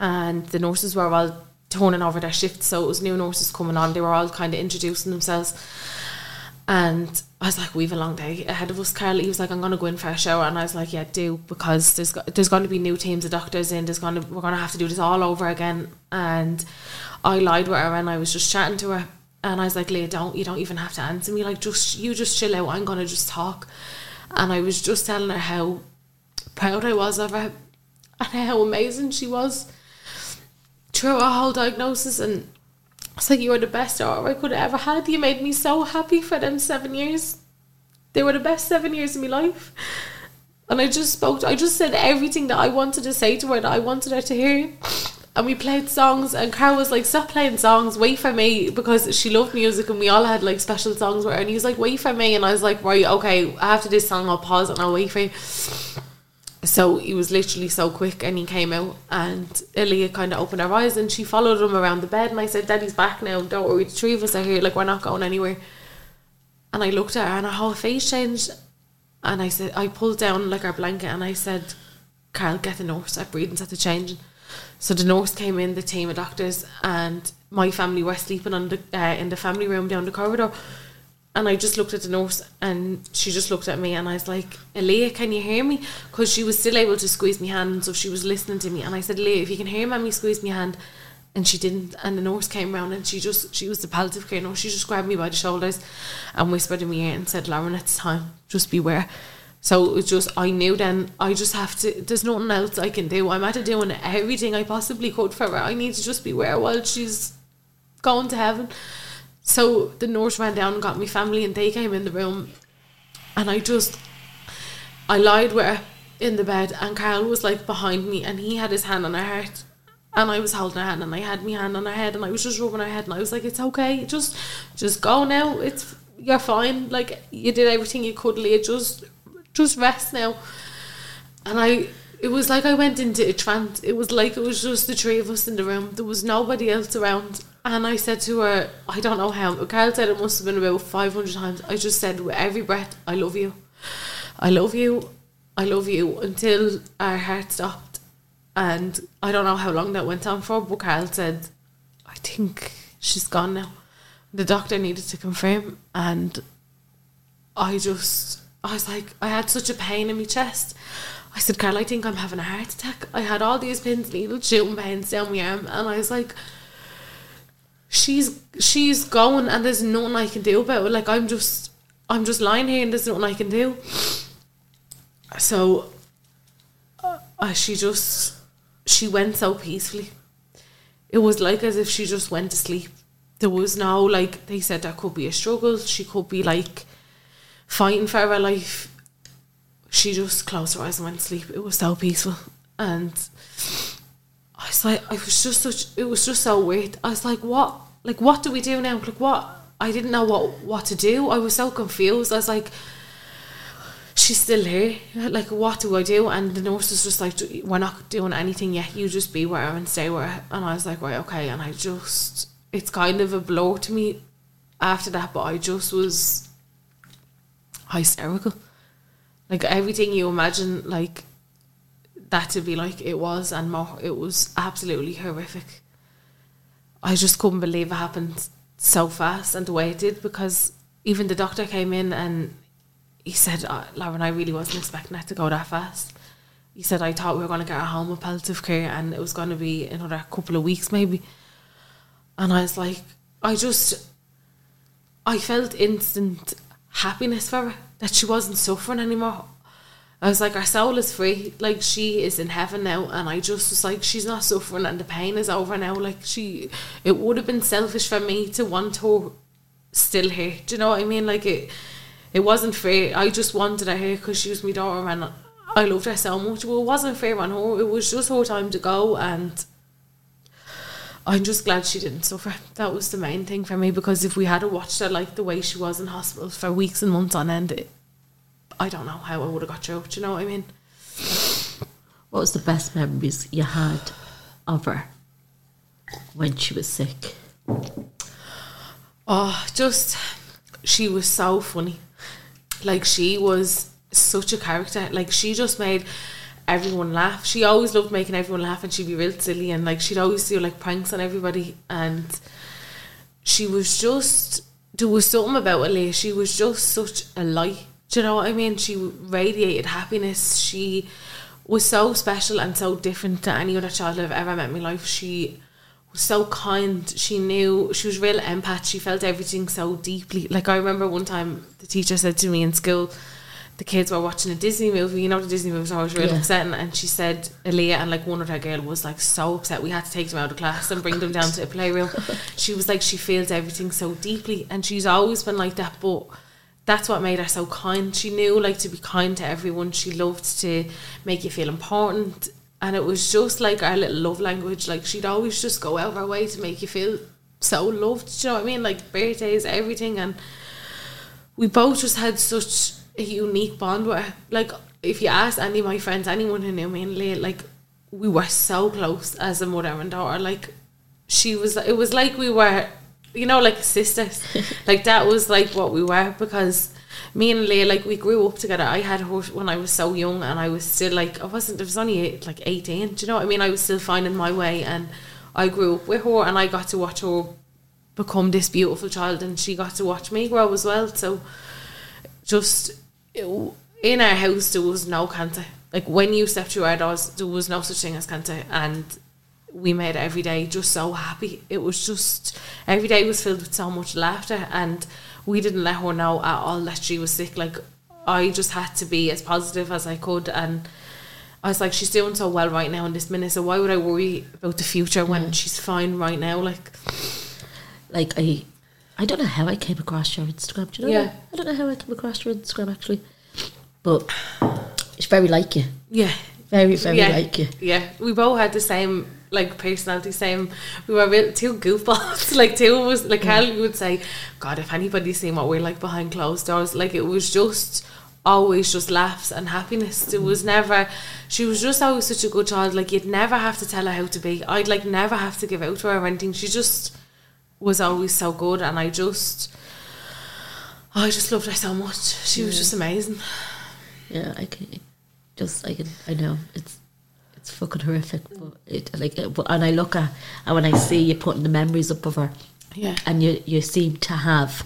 and the nurses were all turning over their shifts. So it was new nurses coming on. They were all kind of introducing themselves. And I was like we've a long day ahead of us Carly. he was like I'm to go in for a shower. And I was like yeah do because there's go- there's going to be new teams of doctors in. There's to we're to have to do this all over again. And I lied with her and I was just chatting to her. And I was like Leah don't you don't even have to answer me. Like just you just chill out. I'm to just talk. And I was just telling her how proud I was of her and how amazing she was through our whole diagnosis and it's like you were the best daughter I could have ever had. You made me so happy for them seven years. They were the best seven years of my life. And I just spoke to, I just said everything that I wanted to say to her that I wanted her to hear. And we played songs and Carl was like, Stop playing songs, wait for me because she loved music and we all had like special songs with her and he was like, Wait for me and I was like, Right, okay, after this song I'll pause and I'll wait for you. So he was literally so quick and he came out and Aaliyah kind of opened her eyes and she followed him around the bed and I said, Daddy's back now, don't worry, the three of us are here, like we're not going anywhere. And I looked at her and her whole face changed and I said, I pulled down like our blanket and I said, Carl, get the nurse, our breathing's at the changing. So the nurse came in, the team of doctors, and my family were sleeping on the uh, in the family room down the corridor. And I just looked at the nurse, and she just looked at me, and I was like, "Aaliyah, can you hear me?" Because she was still able to squeeze my hand, so she was listening to me. And I said, "Aaliyah, if you can hear mommy squeeze my hand," and she didn't. And the nurse came round, and she just she was the palliative care nurse. She just grabbed me by the shoulders, and whispered in my ear and said, "Lauren, it's time. Just beware." So it was just I knew then I just have to there's nothing else I can do. I'm at doing everything I possibly could for her. I need to just beware while she's going to heaven. So the nurse ran down and got my family and they came in the room and I just I lied her in the bed and Carl was like behind me and he had his hand on her heart and I was holding her hand and I had my hand on her head and I was just rubbing her head and I was like, It's okay, just just go now. It's you're fine. Like you did everything you could, Leah, just just rest now. And I it was like I went into a trance. It was like it was just the three of us in the room. There was nobody else around. And I said to her, I don't know how. Carl said it must have been about 500 times. I just said with every breath, I love you. I love you. I love you until our heart stopped. And I don't know how long that went on for, but Carl said, I think she's gone now. The doctor needed to confirm. And I just, I was like, I had such a pain in my chest. I said, Carl, I think I'm having a heart attack. I had all these pins, needles, shooting pains down my arm, and I was like, she's she's going, and there's nothing I can do about it. Like I'm just, I'm just lying here, and there's nothing I can do. So, uh, she just, she went so peacefully. It was like as if she just went to sleep. There was no like they said that could be a struggle. She could be like fighting for her life she just closed her eyes and went to sleep. It was so peaceful, and I was like, I was just such. It was just so weird. I was like, what? Like, what do we do now? Like, what? I didn't know what what to do. I was so confused. I was like, she's still here. Like, what do I do? And the nurse was just like, we're not doing anything yet. You just be her and stay her. And I was like, right, okay. And I just, it's kind of a blow to me after that, but I just was hysterical like everything you imagine like that to be like it was and more. It was absolutely horrific. I just couldn't believe it happened so fast and the way it did because even the doctor came in and he said, uh, Lauren, I really wasn't expecting that to go that fast. He said, I thought we were going to get her home with palliative care and it was going to be another couple of weeks maybe. And I was like, I just, I felt instant happiness for her that she wasn't suffering anymore. I was like, our soul is free. Like she is in heaven now, and I just was like, she's not suffering, and the pain is over now. Like she, it would have been selfish for me to want her still here. Do you know what I mean? Like it, it wasn't fair. I just wanted her here because she was my daughter, and I loved her so much. Well, it wasn't fair on her. It was just her time to go, and I'm just glad she didn't suffer. That was the main thing for me because if we had watched her like the way she was in hospital for weeks and months on end, it, I don't know how I would have got through. Do you know what I mean? What was the best memories you had of her when she was sick? Oh, just she was so funny. Like she was such a character. Like she just made everyone laugh. She always loved making everyone laugh, and she'd be real silly and like she'd always do like pranks on everybody. And she was just there was something about Aaliyah. She was just such a light. Do you know what I mean? She radiated happiness. She was so special and so different to any other child I've ever met in my life. She was so kind. She knew she was real empath. She felt everything so deeply. Like I remember one time the teacher said to me in school, the kids were watching a Disney movie. You know the Disney movies are always really Yeah. upsetting. And she said Aaliyah and like one other girl was like so upset. We had to take them out of class and bring them down to a playroom. She was like she feels everything so deeply, and she's always been like that. But that's what made her so kind. She knew like to be kind to everyone. She loved to make you feel important. And it was just like our little love language. Like she'd always just go out of her way to make you feel so loved. You know what I mean? Like birthdays, everything. And we both just had such a unique bond her. Like if you ask any of my friends, anyone who knew me and Leah, like we were so close as a mother and daughter. Like she was it was like we were you know, like sisters. like that was like what we were because me and Leah, like we grew up together. I had her when I was so young and I was still like I wasn't I was only eight, like eighteen. Do you know what I mean? I was still finding my way and I grew up with her and I got to watch her become this beautiful child and she got to watch me grow as well. So just in our house there was no cancer. Like when you stepped through our doors, there was no such thing as cancer, and we made every day just so happy. It was just every day was filled with so much laughter, and we didn't let her know at all that she was sick. Like I just had to be as positive as I could, and I was like, she's doing so well right now in this minute. So why would I worry about the future when mm. she's fine right now? Like Like I, I don't know how I came across your Instagram. Do you know? Yeah. I don't know how I came across your Instagram actually, but it's very like you. yeah, Very very yeah, like you. Yeah, we both had the same like personality, same. We were real, two goofballs. like two of us. Like Carly would say, "God, if anybody's seen what we're like behind closed doors, like it was just." Always just laughs and happiness. it was mm. never. She was just always such a good child. Like you'd never have to tell her how to be. I'd like never have to give out to her or anything. She just was always so good, and I just, oh, I just loved her so much. She was just amazing. Yeah, I can just I can I know it's it's fucking horrific, but it like it, and I look at and when I see you putting the memories up of her, Yeah. and you you seem to have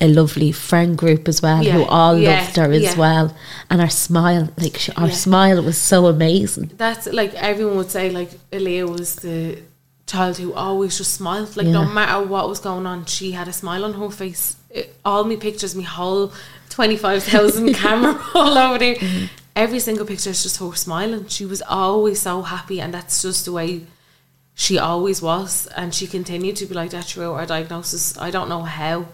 a lovely friend group as well who all yeah, loved her as yeah. well, and her smile like she, her Yeah. smile was so amazing. that's like everyone would say like Aaliyah was the child who always just smiled like no matter what was going on she had a smile on her face it, all my pictures my whole 25,000 camera all over there Mm-hmm. Every single picture is just her smiling. She was always so happy and that's just the way she always was. And she continued to be like that throughout her diagnosis. I don't know how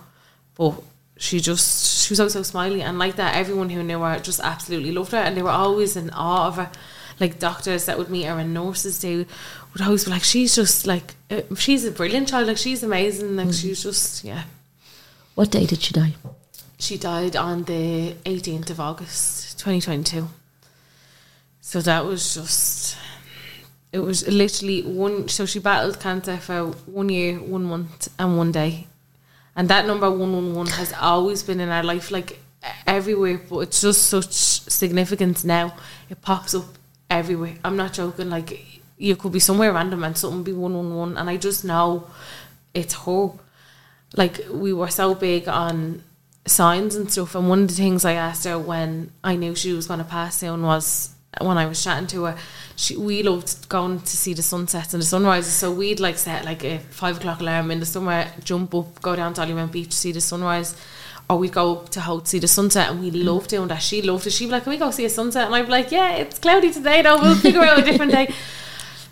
but she just she was always so smiley. And like that everyone who knew her just absolutely loved her. And they were always in awe of her. Like doctors that would meet her and nurses they would always be like she's just like uh, she's a brilliant child. Like she's amazing. Like she's just yeah. What day did she die? she died on the 18th of August 2022 so that was just it was literally one so she battled cancer for one year one month and one day and that number 111 has always been in our life like everywhere but it's just such significance now it pops up everywhere. I'm not joking. Like you could be somewhere random and something be one one one, and I just know it's her. Like we were so big on signs and stuff, and one of the things I asked her when I knew she was going to pass soon was when I was chatting to her. She, we loved going to see the sunsets and the sunrises, so we'd like set like a five o'clock alarm in the summer, jump up, go down to Dollymount Beach, see the sunrise, or we'd go up to Howth see the sunset, and we mm. loved doing that. She loved it. She'd be like, "Can we go see a sunset?" And I'd be like, "Yeah, it's cloudy today, though. We'll figure out a different day."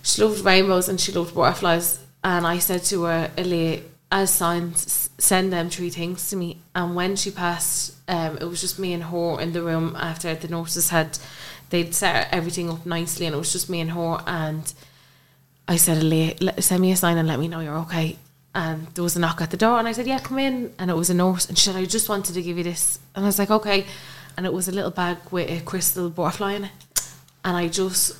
She loved rainbows and she loved butterflies, and I said to her, "Ellie, as signs, send them three things to me." And when she passed, um, it was just me and her in the room after the nurses had they'd set everything up nicely, and it was just me and her and. I said, send me a sign and let me know you're okay. And there was a knock at the door, and I said, "Yeah, come in." And it was a nurse, and she said, "I just wanted to give you this." And I was like, "Okay." And it was a little bag with a crystal butterfly in it, and I just,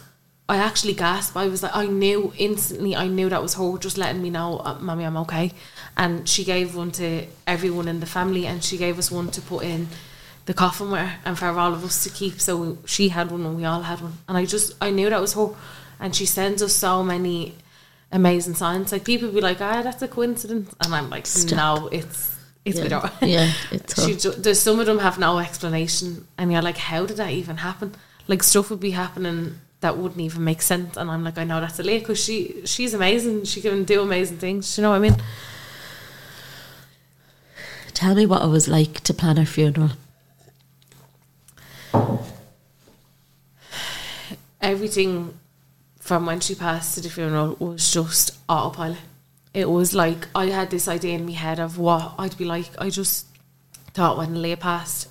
I actually gasped. I was like, I knew instantly. I knew that was her just letting me know, uh, "Mommy, I'm okay." And she gave one to everyone in the family, and she gave us one to put in the coffin with and for all of us to keep. So she had one and we all had one. And I just, I knew that was her. And she sends us so many amazing signs. Like people would be like, ah, that's a coincidence. And I'm like, no, it's, it's her. Yeah, it's she ju- there's some of them have no explanation. And you're like, how did that even happen? Like stuff would be happening that wouldn't even make sense. And I'm like, I know that's a lady because she, she's amazing. She can do amazing things. You know what I mean? Tell me what it was like to plan her funeral. everything from when she passed to the funeral was just autopilot. It was like I had this idea in my head of what I'd be like. I just thought when Leah passed.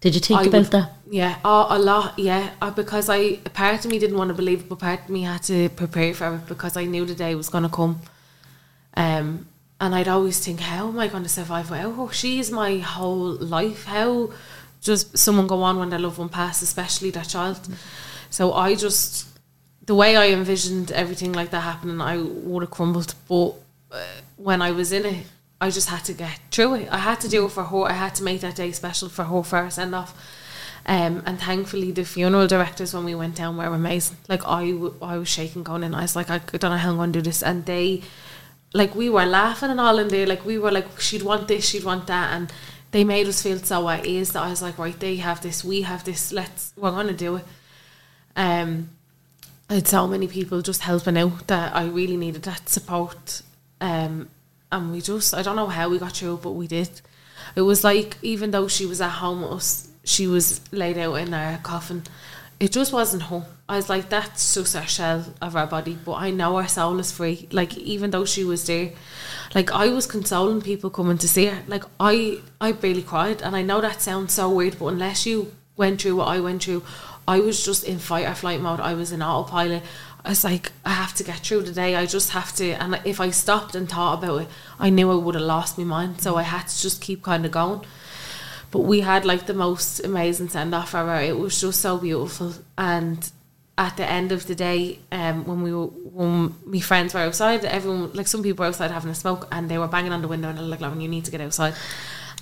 Did you think I about would- that? Yeah, oh, a lot. Yeah, uh, because I part of me didn't want to believe it, but part of me had to prepare for it because I knew the day was going to come. Um, and I'd always think, how am I going to survive without her? My whole life. How does someone go on when their loved one passes, especially their child? So I just, the way I envisioned everything like that happening, I would have crumbled. But uh, when I was in it, I just had to get through it. I had to do it for her. I had to make that day special for her for her send off. Um, and thankfully, the funeral directors when we went down were amazing. Like I, w- I was shaking going in. I was like, I don't know how I'm going to do this. And they, like, we were laughing and all in there. Like we were like, she'd want this, she'd want that, and they made us feel so at ease that I was like, right, they have this, we have this. Let's, we're to do it. Um, I had so many people just helping out that I really needed that support. Um, and we just, I don't know how we got through, but we did. It was like, even though she was at home with us, she was laid out in our coffin. It just wasn't home. I was like, that's just our shell of our body, but I know our soul is free. Like, even though she was there, like, I was consoling people coming to see her. Like, I, I barely cried, and I know that sounds so weird, but unless you went through what I went through, I was just in fight or flight mode. I was in autopilot. I was like, I have to get through the day. I just have to. And if I stopped and thought about it, I knew I would have lost my mind. So I had to just keep kind of going. But we had like the most amazing send off ever. It was just so beautiful. And at the end of the day, um, when we were, when my friends were outside, everyone, like some people were outside having a smoke and they were banging on the window and they were like, Lauren, you need to get outside.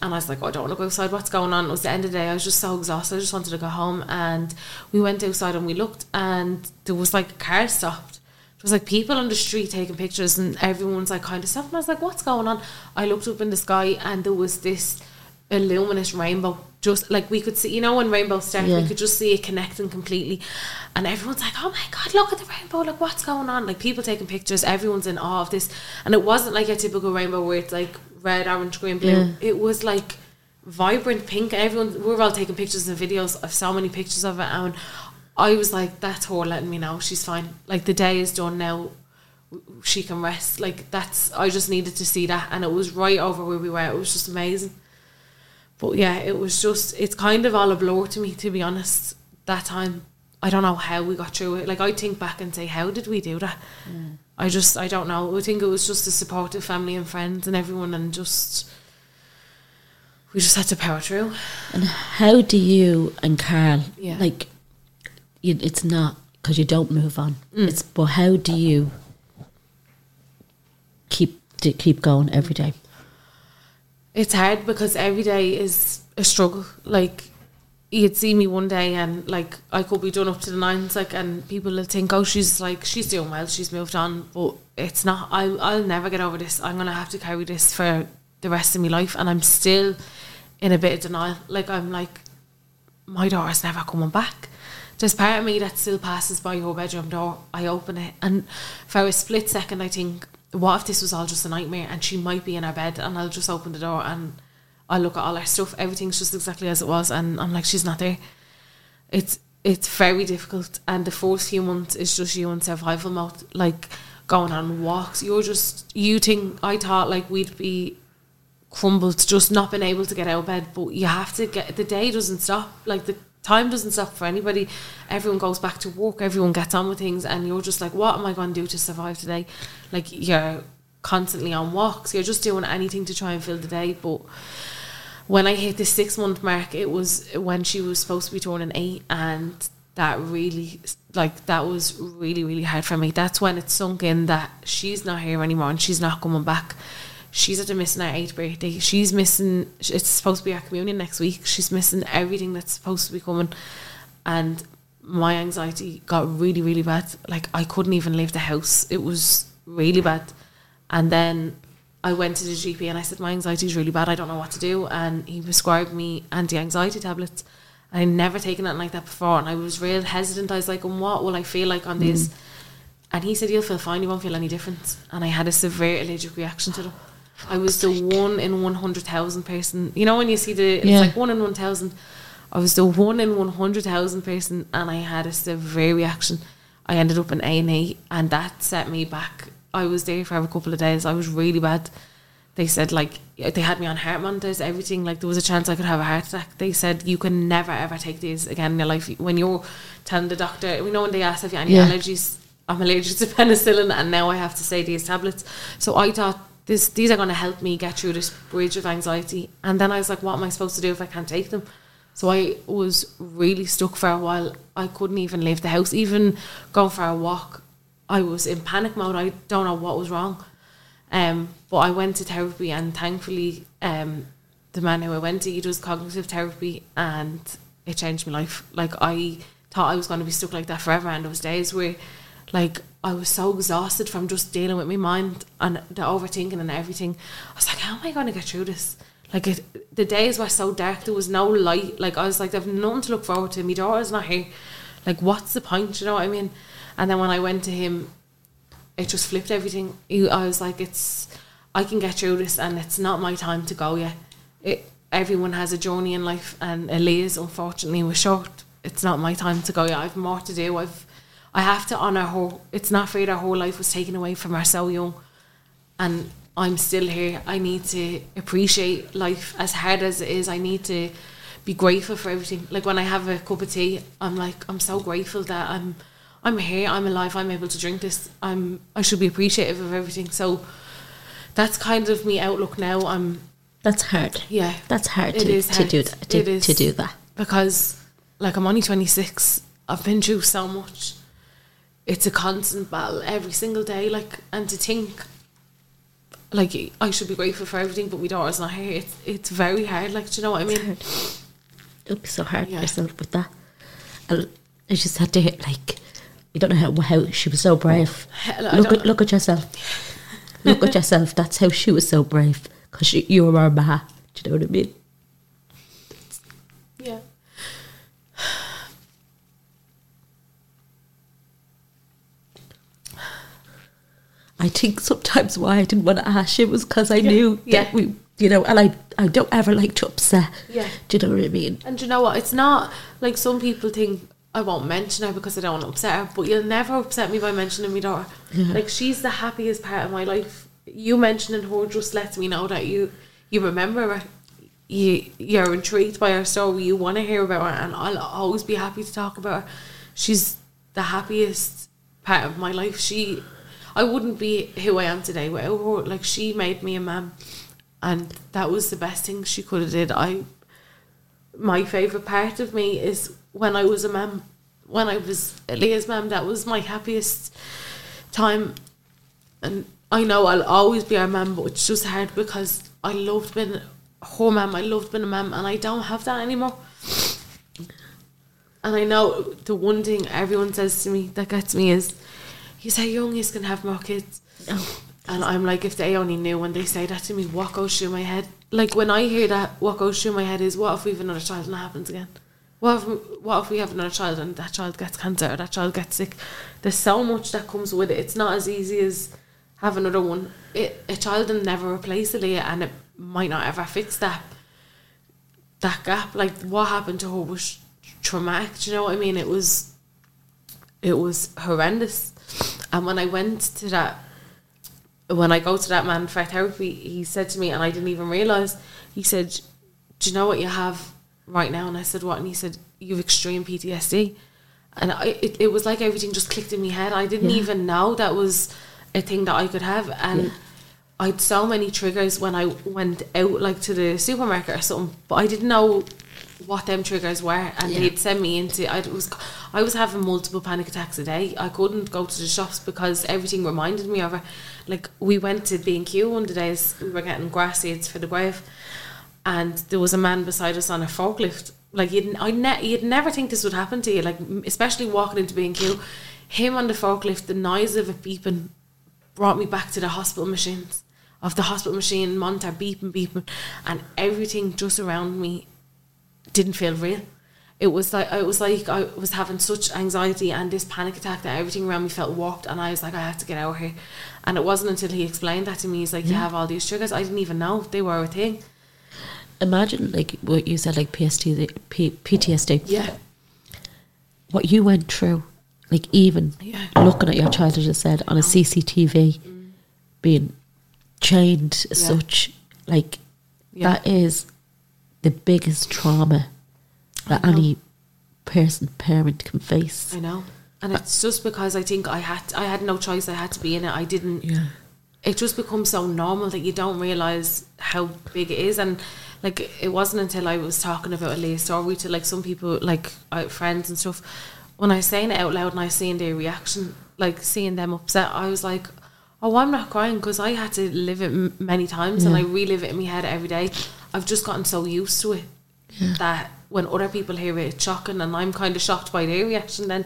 And I was like, oh, I don't want to go outside. What's going on? It was the end of the day. I was just so exhausted. I just wanted to go home. And we went outside and we looked, and there was like a car stopped. There was like people on the street taking pictures, and everyone's like kind of stopped. And I was like, what's going on? I looked up in the sky, and there was this illuminous rainbow. Just like we could see, you know, when rainbows start, Yeah. we could just see it connecting completely. And everyone's like, oh my God, look at the rainbow. Like, what's going on? Like, people taking pictures, everyone's in awe of this. And it wasn't like a typical rainbow where it's like red, orange, green, blue. Yeah. It was like vibrant pink. Everyone, we were all taking pictures and videos of so many pictures of it. And I was like, that's her letting me know she's fine. Like, the day is done now. She can rest. Like, that's, I just needed to see that. And it was right over where we were. It was just amazing. But yeah, it was just, it's kind of all a blur to me, to be honest, that time. I don't know how we got through it. Like, I think back and say, how did we do that? I just, I don't know. I think it was just the supportive family and friends and everyone, and just, we just had to power through. And how do you and Carl Yeah. like? You, it's not because you don't move on. Mm. It's but how do you keep to keep going every day? It's hard because every day is a struggle. Like, you'd see me one day and like I could be done up to the nines, like, and people will think, oh, she's like she's doing well, she's moved on, but it's not. I I'll never get over this. I'm gonna have to carry this for the rest of my life, and I'm still in a bit of denial. Like I'm like, my daughter's never coming back. There's part of me that still passes by your bedroom door. I open it, and for a split second, I think, what if this was all just a nightmare, and she might be in her bed, and I'll just open the door and I'll look at all her stuff, everything's just exactly as it was, and I'm like, she's not there. It's it's very difficult, and the first few months is just you in survival mode, like going on walks. You're just you think I thought like we'd be crumbled, just not being able to get out of bed, but you have to get the day doesn't stop, like the time doesn't stop for anybody. Everyone goes back to work, everyone gets on with things, and you're just like, what am I going to do to survive today? Like you're constantly on walks, you're just doing anything to try and fill the day, but when I hit the six month mark, it was when she was supposed to be turning eight, and that really, like, that was really, really hard for me. That's when it sunk in that she's not here anymore and she's not coming back. She's at a missing her eighth birthday. She's missing. It's supposed to be our communion next week. She's missing everything that's supposed to be coming, and my anxiety got really, really bad. Like I couldn't even leave the house. It was really bad, and then I went to the GP and I said my anxiety is really bad. I don't know what to do, and he prescribed me anti-anxiety tablets. I'd never taken it like that before, and I was real hesitant. I was like, "And what will I feel like on this?" Mm. And he said, "You'll feel fine. You won't feel any difference." And I had a severe allergic reaction to them. I was the one in one hundred thousand person. You know when you see the it's Yeah. like one in one thousand. I was the one in one hundred thousand person, and I had a severe reaction. I ended up in A and and that set me back. I was there for a couple of days. I was really bad. They said like they had me on heart monitors, everything. Like there was a chance I could have a heart attack. They said you can never ever take these again in your life. When you're telling the doctor, we know when they ask if you have any Yeah. allergies. I'm allergic to penicillin, and now I have to say these tablets. So I thought this these are going to help me get through this bridge of anxiety. And then I was like, what am I supposed to do if I can't take them? So I was really stuck for a while. I couldn't even leave the house, even going for a walk. I was in panic mode. I don't know what was wrong. Um, but I went to therapy, and thankfully, um, the man who I went to, he does cognitive therapy, and it changed my life. Like I thought I was going to be stuck like that forever, and was days where, like, I was so exhausted from just dealing with my mind and the overthinking and everything. I was like, how am I going to get through this? Like it, the days were so dark. There was no light. Like I was like, I've nothing to look forward to. My daughter's not here. Like, what's the point? You know what I mean? And then when I went to him, it just flipped everything. I was like, it's, I can get through this, and it's not my time to go yet. It, everyone has a journey in life, and Aaliyah's, unfortunately, was short. It's not my time to go yet. I've more to do. I've, I have to honour her. It's not fair that her whole life was taken away from her so young, and I'm still here. I need to appreciate life as hard as it is. I need to be grateful for everything. Like when I have a cup of tea, I'm like, I'm so grateful that I'm I'm here, I'm alive, I'm able to drink this. I'm I should be appreciative of everything. So that's kind of me outlook now. I'm That's hard. yeah. That's hard It to, is to do that. To, to do that. because like I'm only 26. I've been through so much. It's a constant battle every single day. Like and to think, like I should be grateful for everything, but we don't. It's not here. It's it's very hard. Like do you know what I mean? It'll be so hard Yeah. yourself with that. I, I just had to hit like you don't know how how she was so brave. Look at look at yourself. look at yourself. That's how she was so brave because you, were her ma. Do you know what I mean? Yeah. I think sometimes why I didn't want to ask you was because I Yeah, knew yeah. that we, you know, and I I don't ever like to upset. Yeah. Do you know what I mean? And do you know what? It's not like some people think I won't mention her because I don't want to upset her, but you'll never upset me by mentioning my daughter. Like she's the happiest part of my life. You mentioning her just lets me know that you you remember her. You you're intrigued by her story. You want to hear about her, and I'll always be happy to talk about her. She's the happiest part of my life. She, I wouldn't be who I am today without. Like she made me a man, and that was the best thing she could have did. I my favourite part of me is when I was a mum. When I was Leah's mum, that was my happiest time. And I know I'll always be her mum, but it's just hard because I loved being her mum. I loved being a mum, and I don't have that anymore. And I know the one thing everyone says to me that gets me is, "You say young he's gonna have more kids," oh. and I'm like, if they only knew when they say that to me, what goes through my head? Like when I hear that, what goes through my head is, what if we have another child and it happens again? What if what if we have another child and that child gets cancer or that child gets sick? There's so much that comes with it. It's not as easy as have another one. It, a child will never replace Leah, and it might not ever fix that that gap. Like what happened to her was traumatic. Do you know what I mean? It was it was horrendous. And when I went to that when I go to that man for therapy, he said to me, and I didn't even realize. He said, "Do you know what you have right now?" And I said, "What?" And he said, "You have extreme PTSD." And I, it, it was like everything just clicked in my head. I didn't Yeah. even know that was a thing that I could have, and Yeah. I had so many triggers when I went out, like to the supermarket or something. But I didn't know what them triggers were, and Yeah. they'd send me into. I was, I was having multiple panic attacks a day. I couldn't go to the shops because everything reminded me of her. Like we went to B and Q one of the days. We were getting grass seeds for the grave, and there was a man beside us on a forklift. Like you'd, I ne- you'd never think this would happen to you. Like especially walking into B and Q, him on the forklift, the noise of it beeping brought me back to the hospital machines of the hospital machine monitor beeping beeping and everything just around me didn't feel real it was like it was like I was having such anxiety and this panic attack that everything around me felt warped and I was like I have to get out of here and it wasn't until he explained that to me he's like you have all these triggers I didn't even know they were a thing Imagine like what you said, like PST, P, PTSD. yeah What you went through, like even Yeah. looking at your child, as you said, on a CCTV, mm. being chained as Yeah. such, like Yeah. that is the biggest trauma that any person, parent can face. I know. And it's just because I think I had I had no choice. I had to be in it. I didn't Yeah. it just becomes so normal that you don't realize how big it is. And like it wasn't until I was talking about a Leah story to like some people like uh, friends and stuff when I was saying it out loud and I was seeing their reaction like seeing them upset I was like oh I'm not crying because I had to live it m- many times and I relive it in my head every day I've just gotten so used to it that when other people hear it it's shocking and I'm kind of shocked by their reaction then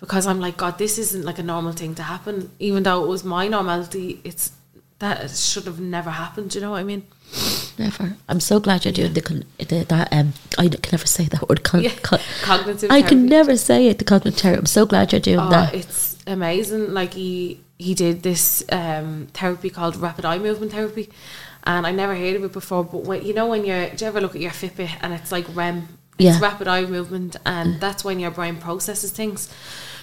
because I'm like, God, this isn't like a normal thing to happen. Even though it was my normality, it's that it should have never happened. You know what I mean? Never. I'm so glad you're doing the, the that. Um, I can never say that word. Con- Yeah. con- Cognitive I can never say it. The cognitive therapy. I'm so glad you're doing Oh, that. it's amazing. Like he he did this um, therapy called rapid eye movement therapy, and I never heard of it before. But when, you know when you're, do you ever look at your Fitbit and it's like REM? Yeah. It's rapid eye movement, and that's when your brain processes things.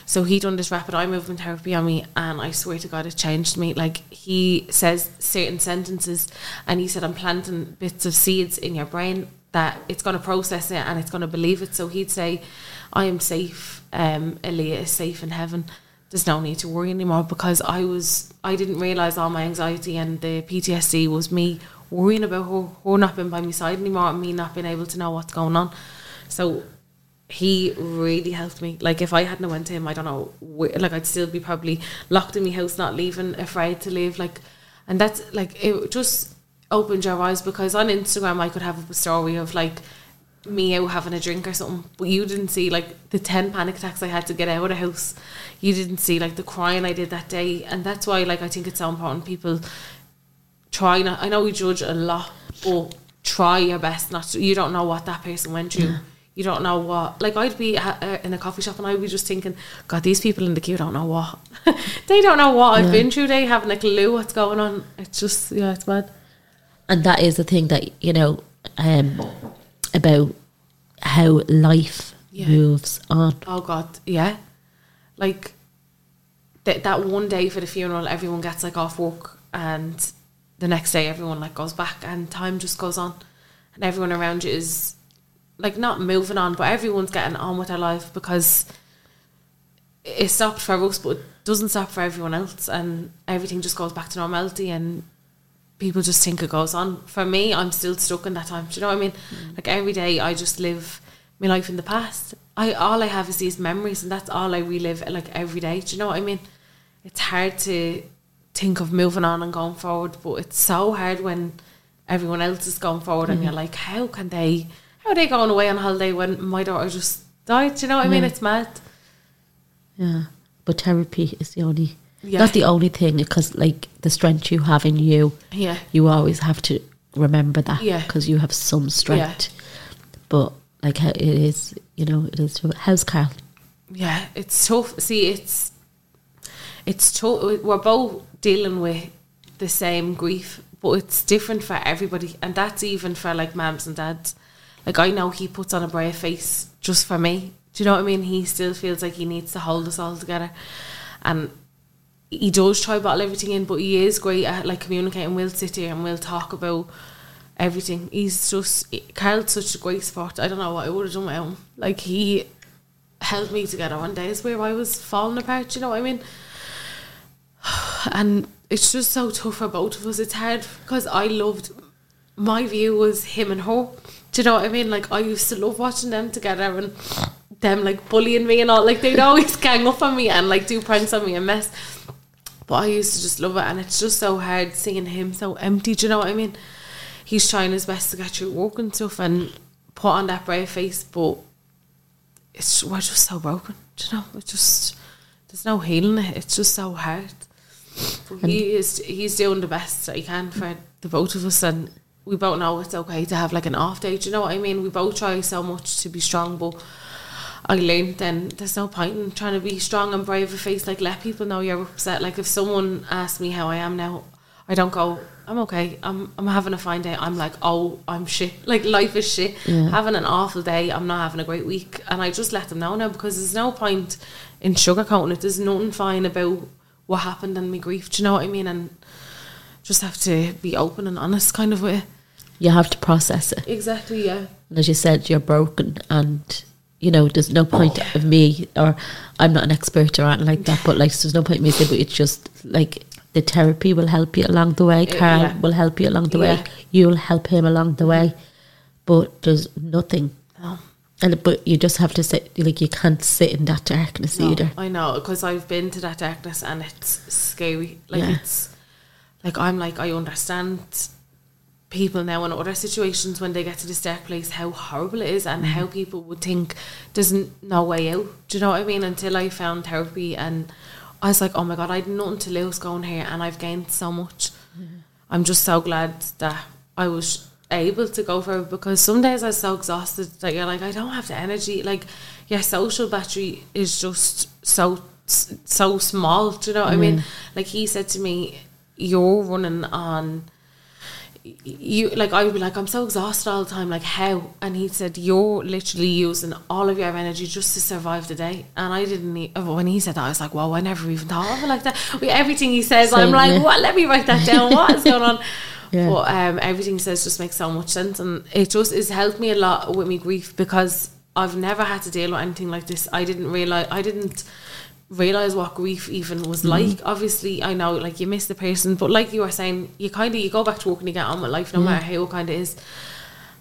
So he done this rapid eye movement therapy on me, and I swear to God, it changed me. Like he says certain sentences, and he said, "I'm planting bits of seeds in your brain that it's going to process it and it's going to believe it." So he'd say, "I am safe. Um, Aaliyah is safe in heaven. There's no need to worry anymore." Because I was, I didn't realize all my anxiety and the PTSD was me worrying about her, her not being by my side anymore, and me not being able to know what's going on. So he really helped me. Like if I hadn't went to him, I don't know, where, like I'd still be probably locked in my house, not leaving, afraid to leave. Like, and that's like it just opened your eyes because on Instagram I could have a story of like me out having a drink or something, but you didn't see like the ten panic attacks I had to get out of the house. You didn't see like the crying I did that day, and that's why like I think it's so important people try not. I know we judge a lot, but try your best not to. You don't know what that person went through. You don't know what. Like I'd be ha- uh, in a coffee shop and I'd be just thinking, God, these people in the queue don't know what. they don't know what I've been through. They haven't a clue what's going on. It's just yeah, it's bad. and that is the thing that you know um, about how life Yeah. moves on. Oh God, yeah. Like that that one day for the funeral, everyone gets like off work, and the next day everyone like goes back, and time just goes on, and everyone around you is like not moving on, but everyone's getting on with their life because it stopped for us, but it doesn't stop for everyone else, and everything just goes back to normality, and people just think it goes on. For me, I'm still stuck in that time. Do you know what I mean? Mm. Like every day, I just live my life in the past. I all I have is these memories, and that's all I relive like every day. Do you know what I mean? It's hard to think of moving on and going forward, but it's so hard when everyone else is going forward, and you're mm-hmm. like, how can they? How are they going away on holiday when my daughter just died. Do you know what I mean? It's mad. Yeah, but therapy is the only. Yeah. Not the only thing, because like the strength you have in you, Yeah. you always have to remember that. Yeah. because you have some strength. But like it is, you know, it is. How's Carl? Yeah, it's tough. See, it's it's tough. We're both dealing with the same grief, but it's different for everybody, and that's even for like mums and dads. Like I know he puts on a brave face just for me. Do you know what I mean? He still feels like he needs to hold us all together, and he does try to bottle everything in, but he is great at like communicating. We'll sit here and we'll talk about everything. He's just Carl's such a great sport. I don't know what I would have done without him. Like he held me together on days where I was falling apart. You know what I mean? And it's just so tough for both of us. It's hard because I loved my view was him and her. Do you know what I mean? Like I used to love watching them together and them like bullying me and all. Like they'd always gang up on me and like do pranks on me and mess. But I used to just love it, and it's just so hard seeing him so empty. Do you know what I mean? He's trying his best to get through work and stuff and put on that brave face, but it's we're just so broken. Do you know? It's just there's no healing it. It's just so hard. But he is he's doing the best that he can for the both of us, and we both know it's okay to have like an off day. Do you know what I mean? We both try so much to be strong, but I learned then there's no point in trying to be strong and brave a face. Like let people know you're upset. Like if someone asks me how I am now, I don't go. I'm okay. I'm I'm having a fine day. I'm like, oh, I'm shit. Like life is shit. Having an awful day. I'm not having a great week, and I just let them know now because there's no point in sugarcoating it. There's nothing fine about what happened and my grief. Do you know what I mean? And just have to be open and honest, kind of way. You have to process it. Exactly. Yeah. And as you said, you're broken, and you know there's no point of me, or I'm not an expert or anything like that. But like, there's no point in me saying, but it's just like the therapy will help you along the way. Uh, Carl yeah. will help you along the way. You'll help him along the way. But there's nothing. And but you just have to sit like you can't sit in that darkness No, either. I know because I've been to that darkness and it's scary. Like Yeah. it's like I'm like I understand people now in other situations when they get to this dark place how horrible it is and how Mm-hmm. people would think there's no way out. Do you know what I mean? Until I found therapy and I was like, oh my god, I had nothing to lose going here and I've gained so much. Mm-hmm. I'm just so glad that I was able to go for it because some days I was so exhausted that you're like, I don't have the energy. Like, your social battery is just so so small. Do you know what I mean? Like he said to me, "You're running on." You like I would be like I'm so exhausted all the time like how? And he said you're literally using all of your energy just to survive the day. And I didn't e- when he said that I was like wow I never even thought of it like that. With everything he says I'm like yeah. what let me write that down. What is going on? Yeah. but um, everything he says just makes so much sense and it just has helped me a lot with me grief because I've never had to deal with anything like this. I didn't realize I didn't realize what grief even was mm-hmm. like. Obviously I know like you miss the person but like you were saying you kind of you go back to work and you get on with life no mm-hmm. matter how it kind of is.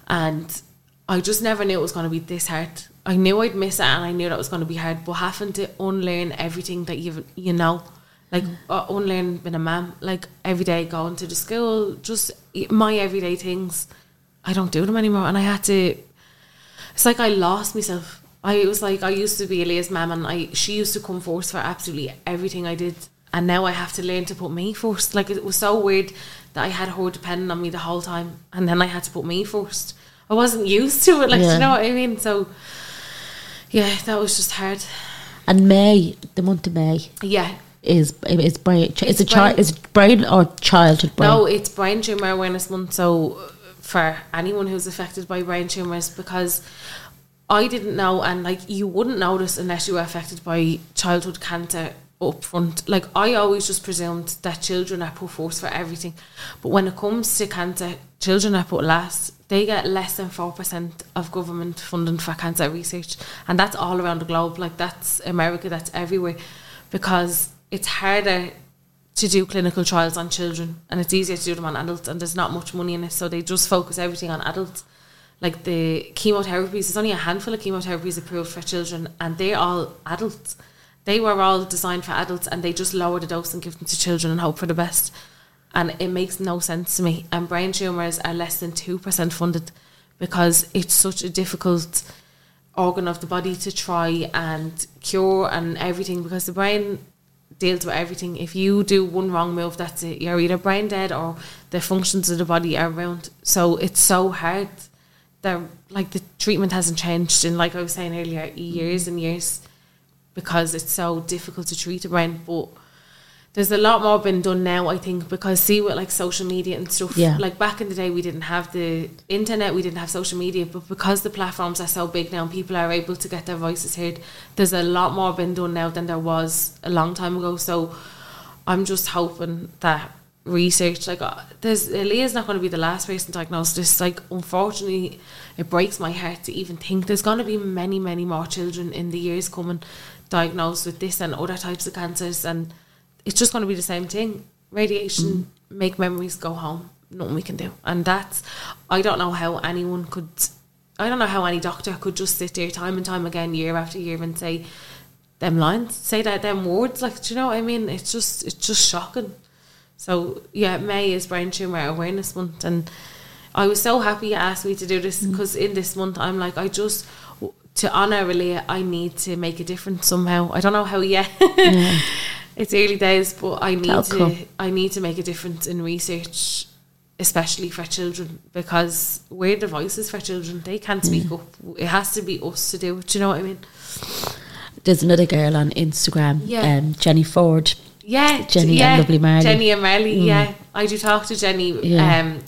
And I just never knew it was going to be this hard. I knew I'd miss it and I knew that was going to be hard but having to unlearn everything that you you know like mm-hmm. uh, unlearn being a mom, like every day going to the school just my everyday things I don't do them anymore. And I had to it's like I lost myself. I was like I used to be Aaliyah's mum and I she used to come first for absolutely everything I did and now I have to learn to put me first. Like it was so weird that I had her depending on me the whole time and then I had to put me first. I wasn't used to it, like do Yeah. you know what I mean? So yeah, that was just hard. And May, the month of May, Yeah. is is brain. Is It's it child? brain. Is it brain or childhood brain? No, it's brain tumor awareness month. So for anyone who's affected by brain tumors, because I didn't know, and like you wouldn't notice unless you were affected by childhood cancer up front. Like I always just presumed that children are put first for everything, but when it comes to cancer, children are put last. They get less than four percent of government funding for cancer research, and that's all around the globe. Like that's America, that's everywhere, because it's harder to do clinical trials on children and it's easier to do them on adults and there's not much money in it so they just focus everything on adults like the chemotherapies there's only a handful of chemotherapies approved for children and they're all adults they were all designed for adults and they just lower the dose and give them to children and hope for the best and it makes no sense to me and brain tumours are less than 2% funded because it's such a difficult organ of the body to try and cure and everything because the brain deals with everything. If you do one wrong move, that's it. You're either brain dead or the functions of the body are ruined. So it's so hard. That like the treatment hasn't changed in like I was saying earlier, years and years because it's so difficult to treat a brain. But there's a lot more been done now, I think, because see with like social media and stuff. Yeah. Like back in the day, we didn't have the internet, we didn't have social media, but because the platforms are so big now, and people are able to get their voices heard. There's a lot more been done now than there was a long time ago. So I'm just hoping that research, like, uh, there's Leah's not going to be the last person diagnosed. This, like, unfortunately, it breaks my heart to even think there's going to be many, many more children in the years coming diagnosed with this and other types of cancers and it's just going to be the same thing. Radiation, make memories, go home. Nothing we can do, and that's. I don't know how anyone could. I don't know how any doctor could just sit there time and time again, year after year, and say them lines, say that them words. Like, do you know what I mean? It's just, it's just shocking. So yeah, May is Brain Tumor Awareness Month, and I was so happy you asked me to do this because in this month I'm like, I just to honour I need to make a difference somehow. I don't know how yet. it's early days, but I need That'll to come. I need to make a difference in research, especially for children, because we're the voices for children. They can't speak up. It has to be us to do it. Do you know what I mean? There's another girl on Instagram, Yeah. um, Jenny Ford. Yeah, Jenny and lovely Marley. Jenny and Marley. Mm. Yeah, I do talk to Jenny. Yeah. Um,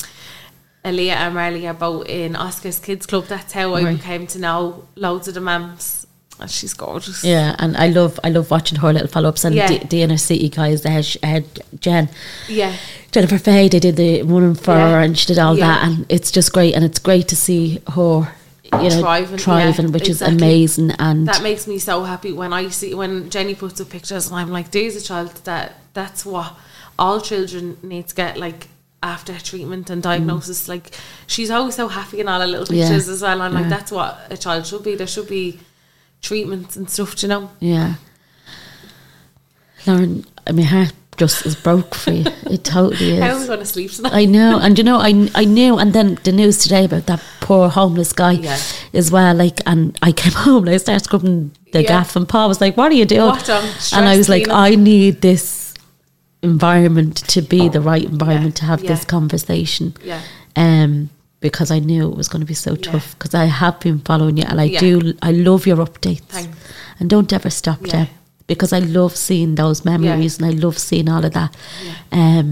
Aaliyah and Marley are both in Oscar's Kids Club. That's how I Right. became to know loads of the mums. And she's gorgeous. Yeah, and I love I love watching her little follow ups and Yeah. the, the inner city guys. They had, had Jen, Yeah. Jennifer Fay. They did the one for Yeah. her, and she did all Yeah. that, and it's just great. And it's great to see her, you know, Thriving, thriving, yeah, which exactly. is amazing. And that makes me so happy when I see when Jenny puts up pictures and I'm like, there's a child that that's what all children need to get like after treatment and diagnosis. Like she's always so happy in all her little Mm. Yeah. pictures as well. I'm Yeah. like, that's what a child should be. There should be treatments and stuff, you know. yeah, Lauren, my heart just is broke for you. It totally is. I we going to sleep tonight? I know, and you know, I I knew, and then the news today about that poor homeless guy Yeah. as well. Like, and I came home and I started scrubbing the Yeah. gaff, and Paul was like, "What are you doing?" And I was like? "I need this environment to be the right environment to have Yeah. this conversation." Yeah. Um, because I knew it was going to be so Yeah. tough. Because I have been following you, and I Yeah. do. I love your updates, Thanks. and don't ever stop Yeah. Deb, because I love seeing those memories, and I love seeing all of that. Um,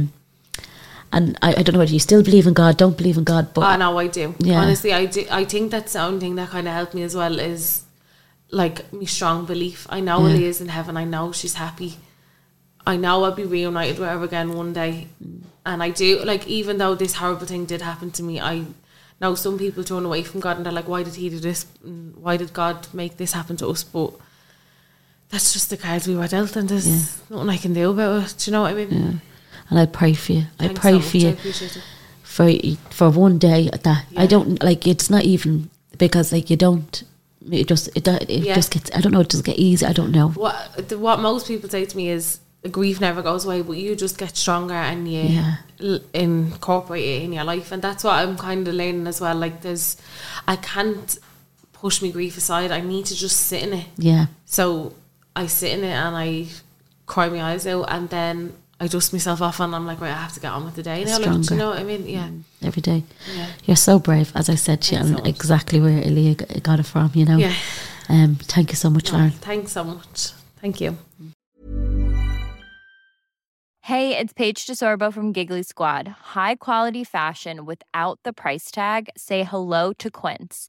and I, I don't know whether you still believe in God, don't believe in God, but Oh no, I do. Yeah. Honestly, I do. I think that's the only thing that kind of helped me as well is like my strong belief. I know Yeah. Leah's in heaven. I know she's happy. I know I'll be reunited with her again one day, and I do. Like even though this horrible thing did happen to me, I know some people turn away from God and they're like, "Why did He do this? Mm, Why did God make this happen to us?" But that's just the cards we were dealt, and there's Yeah. nothing I can do about it. Do you know what I mean? yeah. And I pray for you. I Thanks pray so for you for for one day at that. I don't like it's not even because like you don't. It just it, it Yeah. just gets. I don't know. It just get easy. I don't know. what the, what most people say to me is grief never goes away, but you just get stronger and you Yeah. l- incorporate it in your life, and that's what I'm kind of learning as well. Like there's, I can't push my grief aside. I need to just sit in it. Yeah, So I sit in it and I cry my eyes out, and then I dust myself off, and I'm like, right, I have to get on with the day now. Like, do Stronger. you know what I mean? Yeah. every day. Yeah. You're so brave, as I said to you, Thanks so and exactly where Aaliyah got it from. You know. Yeah. Um. Thank you so much, Lauren. Thanks so much. Thank you. Hey, it's Paige DeSorbo from Giggly Squad. High quality fashion without the price tag. Say hello to Quince.